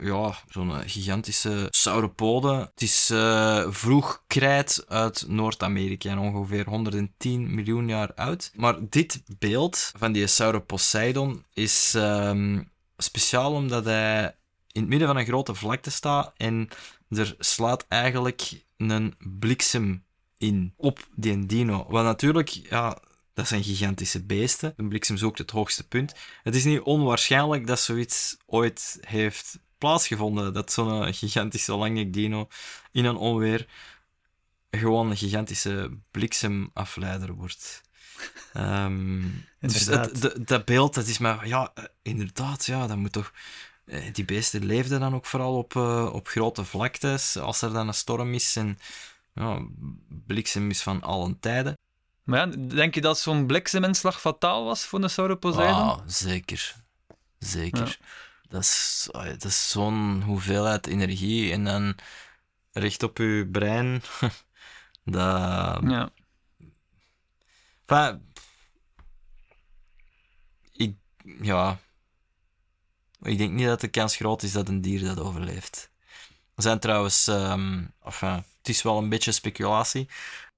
S2: ja, zo'n gigantische sauropode. Het is vroeg krijt uit Noord-Amerika en ongeveer 110 miljoen jaar oud. Maar dit beeld van die Sauroposeidon is um, speciaal omdat hij in het midden van een grote vlakte staat en er slaat eigenlijk een bliksem in op die dino. Wat natuurlijk, ja, dat zijn gigantische beesten. Een bliksem zoekt het hoogste punt. Het is niet onwaarschijnlijk dat zoiets ooit heeft plaatsgevonden. Dat zo'n gigantische lange dino in een onweer gewoon een gigantische bliksemafleider wordt. Um, dus het, dat beeld, dat is maar... Ja, eh, inderdaad, ja, dat moet toch... Eh, die beesten leefden dan ook vooral op, uh, op grote vlaktes. Als er dan een storm is en... Ja, bliksem is van allen tijden.
S1: Maar ja, denk je dat zo'n blikseminslag fataal was voor de Sauroposeidon?
S2: Ah, zeker. Zeker. Ja. Dat is, dat is zo'n hoeveelheid energie en dan recht op je brein. dat... Ja. Enfin, ik, ja. Ik denk niet dat de kans groot is dat een dier dat overleeft. Er zijn trouwens, um, enfin, het is wel een beetje speculatie,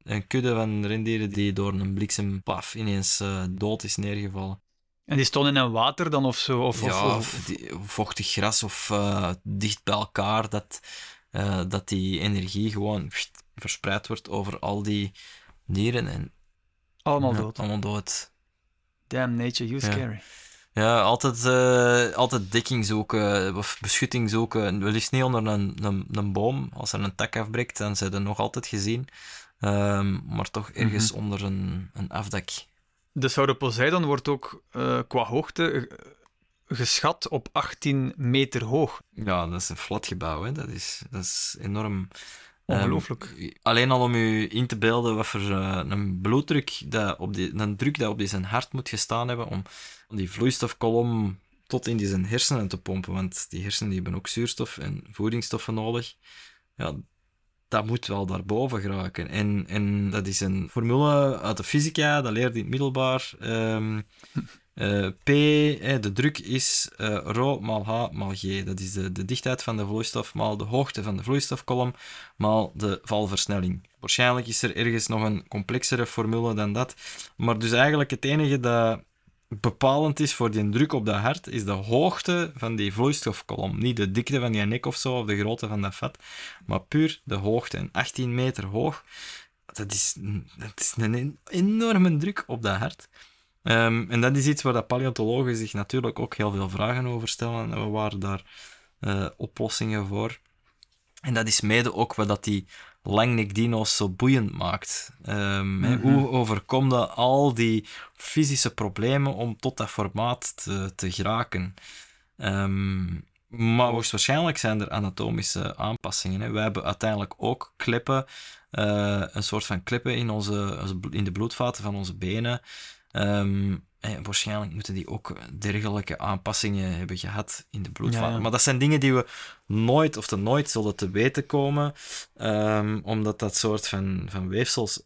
S2: een kudde van rendieren die door een bliksem paf ineens uh, dood is neergevallen.
S1: En die stonden in water dan of zo? Of,
S2: ja,
S1: of.
S2: Die, vochtig gras of uh, dicht bij elkaar, dat, uh, dat die energie gewoon verspreid wordt over al die dieren. En,
S1: allemaal dood.
S2: Allemaal dood.
S1: Damn nature, you scary.
S2: Ja, altijd, uh, altijd dekking zoeken of beschutting zoeken. Wel is niet onder een, een, een boom. Als er een tak afbreekt, dan zijn ze nog altijd gezien. Um, maar toch ergens mm -hmm. onder een, een afdak.
S1: De Sauroposeidon wordt ook uh, qua hoogte geschat op 18 meter hoog.
S2: Ja, dat is een flatgebouw. Hè. Dat, is, dat is enorm.
S1: Ongelooflijk.
S2: Um, alleen al om u in te beelden wat voor uh, een bloeddruk, dat op die, een druk dat op die zijn hart moet gestaan hebben om, om die vloeistofkolom tot in die zijn hersenen te pompen. Want die hersenen die hebben ook zuurstof en voedingsstoffen nodig. Ja, dat moet wel daarboven geraken. En, en dat is een formule uit de fysica, dat leerde in het middelbaar. Um, uh, P, eh, de druk is uh, rho maal H maal G. Dat is de, de dichtheid van de vloeistof maal de hoogte van de vloeistofkolom maal de valversnelling. Waarschijnlijk is er ergens nog een complexere formule dan dat. Maar dus eigenlijk het enige dat bepalend is voor die druk op dat hart, is de hoogte van die vloeistofkolom. Niet de dikte van die nek of zo, of de grootte van dat vat, maar puur de hoogte. En 18 meter hoog, dat is, dat is een enorme druk op dat hart. Um, en dat is iets waar de paleontologen zich natuurlijk ook heel veel vragen over stellen. En we waren daar uh, oplossingen voor. En dat is mede ook wat dat die langnek-dino's zo boeiend maakt. Um, mm -hmm. Hoe overkom je al die fysische problemen om tot dat formaat te, te geraken? Um, maar waarschijnlijk zijn er anatomische aanpassingen. Hè. Wij hebben uiteindelijk ook klippen, uh, een soort van klippen in, onze, in de bloedvaten van onze benen. Um, en waarschijnlijk moeten die ook dergelijke aanpassingen hebben gehad in de bloedvaten. Ja, ja. Maar dat zijn dingen die we nooit of te nooit zullen te weten komen, um, omdat dat soort van, van weefsels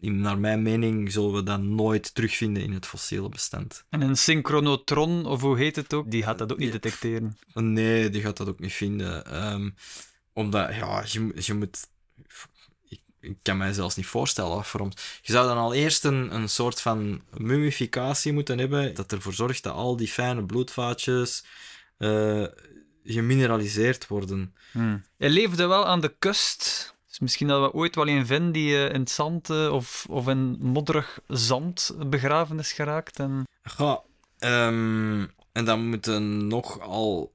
S2: naar mijn mening zullen we dat nooit terugvinden in het fossiele bestand.
S1: En een synchronotron, of hoe heet het ook, die gaat dat ook niet detecteren.
S2: Nee, die gaat dat ook niet vinden. Ehm, omdat, ja, je, je moet... Ik, kan mij zelfs niet voorstellen waarom. Je zou dan al eerst een, een soort van mummificatie moeten hebben, dat ervoor zorgt dat al die fijne bloedvaatjes eh, gemineraliseerd worden.
S1: Hmm. Hij leefde wel aan de kust. Dus misschien dat we ooit wel een vinden die eh, in het zand eh, of, of in modderig zand begraven is geraakt. En...
S2: Ja, ehm, en dan moet een nogal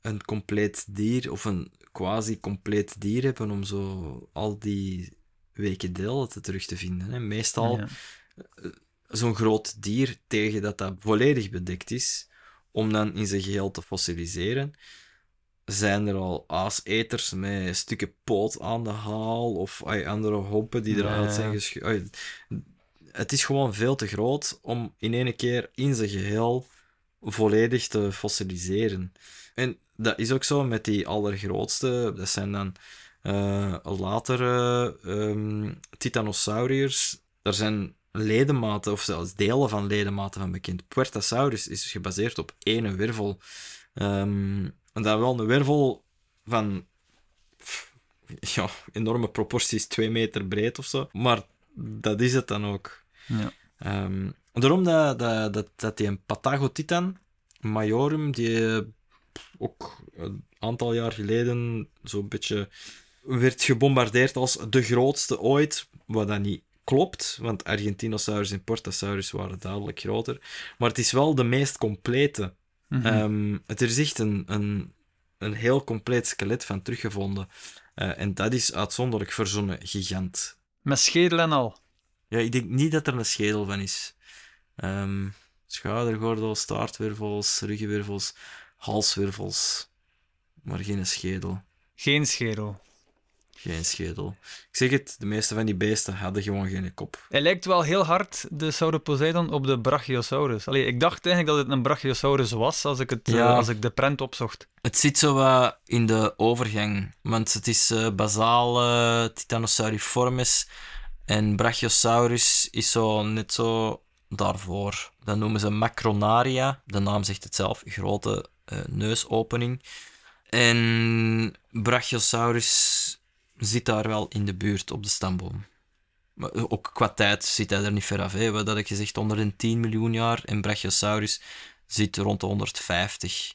S2: een compleet dier of een quasi-compleet dier hebben om zo al die weken delen te terug te vinden. Hè. Meestal
S1: Ja.
S2: zo'n groot dier tegen dat dat volledig bedekt is, om dan in zijn geheel te fossiliseren, zijn er al aaseters met stukken poot aan de haal of andere hoppen die eruit
S1: Ja.
S2: zijn geschoten. Het is gewoon veel te groot om in één keer in zijn geheel volledig te fossiliseren. En dat is ook zo met die allergrootste, dat zijn dan eh, latere ehm titanosauriërs. Daar zijn ledematen, of zelfs delen van ledematen van bekend. Puertasaurus is gebaseerd op één wervel. Ehm, en dat wel een wervel van pff, ja, enorme proporties, twee meter breed of zo. Maar dat is het dan ook.
S1: Ja.
S2: Ehm, daarom dat, dat, dat, dat die een Patagotitan Majorum, die ook een aantal jaar geleden zo'n beetje werd gebombardeerd als de grootste ooit, wat dat niet klopt, want Argentinosaurus en Portasaurus waren duidelijk groter. Maar het is wel de meest complete. Ehm, het er is echt een, een, een heel compleet skelet van teruggevonden. Eh, en dat is uitzonderlijk voor zo'n gigant.
S1: Met schedel en al.
S2: Ja, ik denk niet dat er een schedel van is. Ehm schoudergordel, staartwervels, ruggenwervels, halswervels. Maar geen schedel.
S1: Geen schedel.
S2: Geen schedel. Ik zeg het, de meeste van die beesten hadden gewoon geen kop.
S1: Hij lijkt wel heel hard, de Sauroposeidon, op de Brachiosaurus. Allee, ik dacht eigenlijk dat het een Brachiosaurus was als ik, het, eh, als ik de prent opzocht.
S2: Het zit zo wat in de overgang, want het is eh basaal eh, Titanosauriformes en Brachiosaurus is zo net zo daarvoor. Dat noemen ze Macronaria, de naam zegt het zelf, grote eh, neusopening. En Brachiosaurus zit daar wel in de buurt op de stamboom. Maar ook qua tijd zit hij er niet ver af. Hè. Wat had ik gezegd, onder de 10 miljoen jaar. En Brachiosaurus zit rond de 150.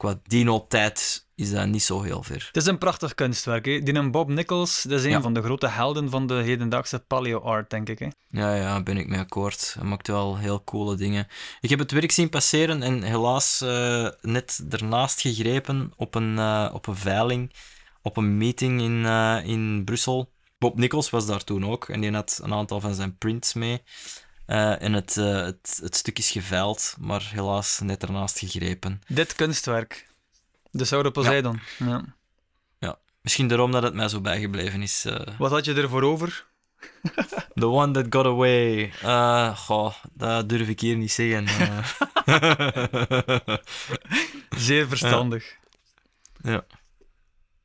S2: Qua dino-tijd is dat niet zo heel ver.
S1: Het is een prachtig kunstwerk. Hè? Die en Bob Nichols, dat is een
S2: Ja.
S1: van de grote helden van de hedendaagse paleo-art, denk ik. Hè?
S2: Ja, ja, ben ik mee akkoord. Hij maakt wel heel coole dingen. Ik heb het werk zien passeren en helaas eh, net ernaast gegrepen op een, eh, op een veiling, op een meeting in, eh, in Brussel. Bob Nichols was daar toen ook en die had een aantal van zijn prints mee. Eh, en het, eh, het, het stuk is geveild, maar helaas net ernaast gegrepen.
S1: Dit kunstwerk. De Sauroposeidon. Ja.
S2: Misschien daarom dat het mij zo bijgebleven is. eh.
S1: Wat had je ervoor over?
S2: The one that got away. Eh, goh, dat durf ik hier niet zeggen. eh.
S1: Zeer verstandig.
S2: Ja.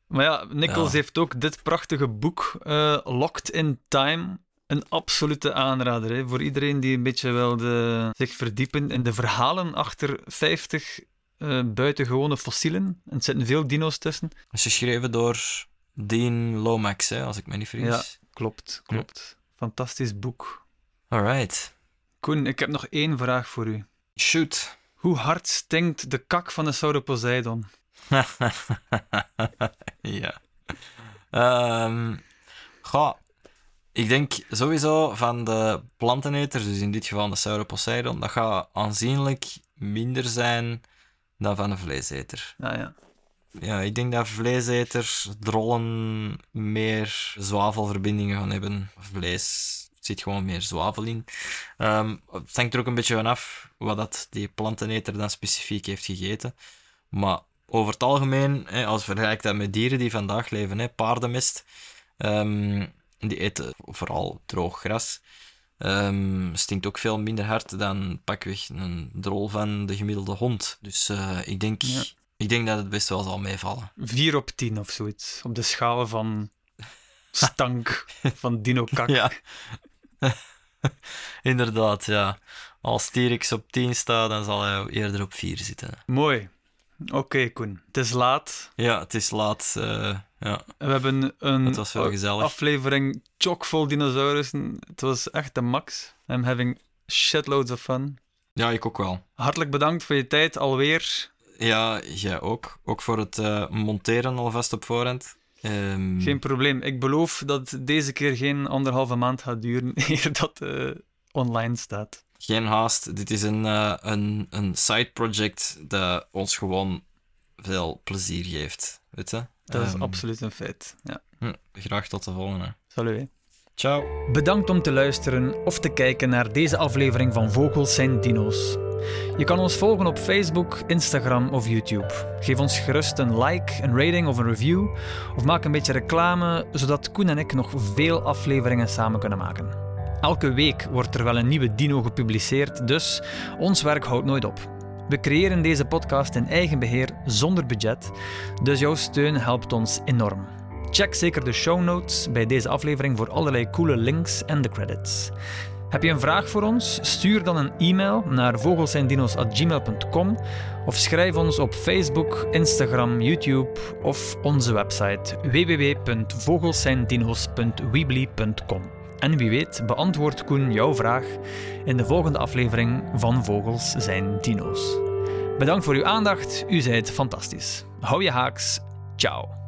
S1: Maar ja, Nichols
S2: Ja.
S1: heeft ook dit prachtige boek, eh, Locked in Time. Een absolute aanrader hè, voor iedereen die een beetje wilde zich verdiepen in de verhalen achter 50 eh, buitengewone fossielen. En er zitten veel dino's tussen.
S2: Dat is geschreven door Dean Lomax, hè, als ik me niet vergis.
S1: Klopt, klopt. Fantastisch boek.
S2: Alright.
S1: Koen, ik heb nog één vraag voor u.
S2: Shoot.
S1: Hoe hard stinkt de kak van de Sauroposeidon?
S2: ja. Goh, ik denk sowieso van de planteneters, dus in dit geval de Sauroposeidon, dat gaat aanzienlijk minder zijn dan van een vleeseter.
S1: Ah ja.
S2: Ja, ik denk dat vleeseters, drollen, meer zwavelverbindingen gaan hebben. Vlees zit gewoon meer zwavel in. Ehm, het hangt er ook een beetje van af wat dat die planteneter dan specifiek heeft gegeten. Maar over het algemeen, hè, als je vergelijkt dat met dieren die vandaag leven, hè, paardenmest, ehm, die eten vooral droog gras. Ehm, stinkt ook veel minder hard dan pakweg een drol van de gemiddelde hond. Dus eh, ik, denk,
S1: Ja.
S2: ik denk dat het best wel zal meevallen.
S1: 4 op 10 of zoiets. Op de schaal van stank van dino-kak.
S2: Ja. Inderdaad, ja. Als T-Rex op 10 staat, dan zal hij eerder op 4 zitten.
S1: Mooi. Oké, Koen. Het is laat.
S2: Ja, het is laat. Uh, ja.
S1: We hebben een aflevering chockvol dinosaurussen. Het was echt de max. I'm having shitloads of fun.
S2: Ja, ik ook wel.
S1: Hartelijk bedankt voor je tijd alweer.
S2: Ja, jij ook. Ook voor het uh, monteren alvast op voorhand. Um...
S1: Geen probleem. Ik beloof dat het deze keer geen anderhalve maand gaat duren eer dat uh, online staat.
S2: Geen haast. Dit is een, uh, een, een side project dat ons gewoon veel plezier geeft. Weet je?
S1: Dat is um... absoluut een feit. Ja.
S2: Hm, graag tot de volgende.
S1: Salut.
S2: Ciao.
S1: Bedankt om te luisteren of te kijken naar deze aflevering van Vogels zijn Dino's. Je kan ons volgen op Facebook, Instagram of YouTube. Geef ons gerust een like, een rating of een review. Of maak een beetje reclame, zodat Koen en ik nog veel afleveringen samen kunnen maken. Elke week wordt er wel een nieuwe dino gepubliceerd, dus ons werk houdt nooit op. We creëren deze podcast in eigen beheer zonder budget, dus jouw steun helpt ons enorm. Check zeker de show notes bij deze aflevering voor allerlei coole links en de credits. Heb je een vraag voor ons? Stuur dan een e-mail naar vogelzijndino's.gmail.com of schrijf ons op Facebook, Instagram, YouTube of onze website www.vogelzijndino's.weebly.com. En wie weet beantwoordt Koen jouw vraag in de volgende aflevering van Vogels zijn dino's. Bedankt voor uw aandacht, u zijt fantastisch. Hou je haaks, ciao.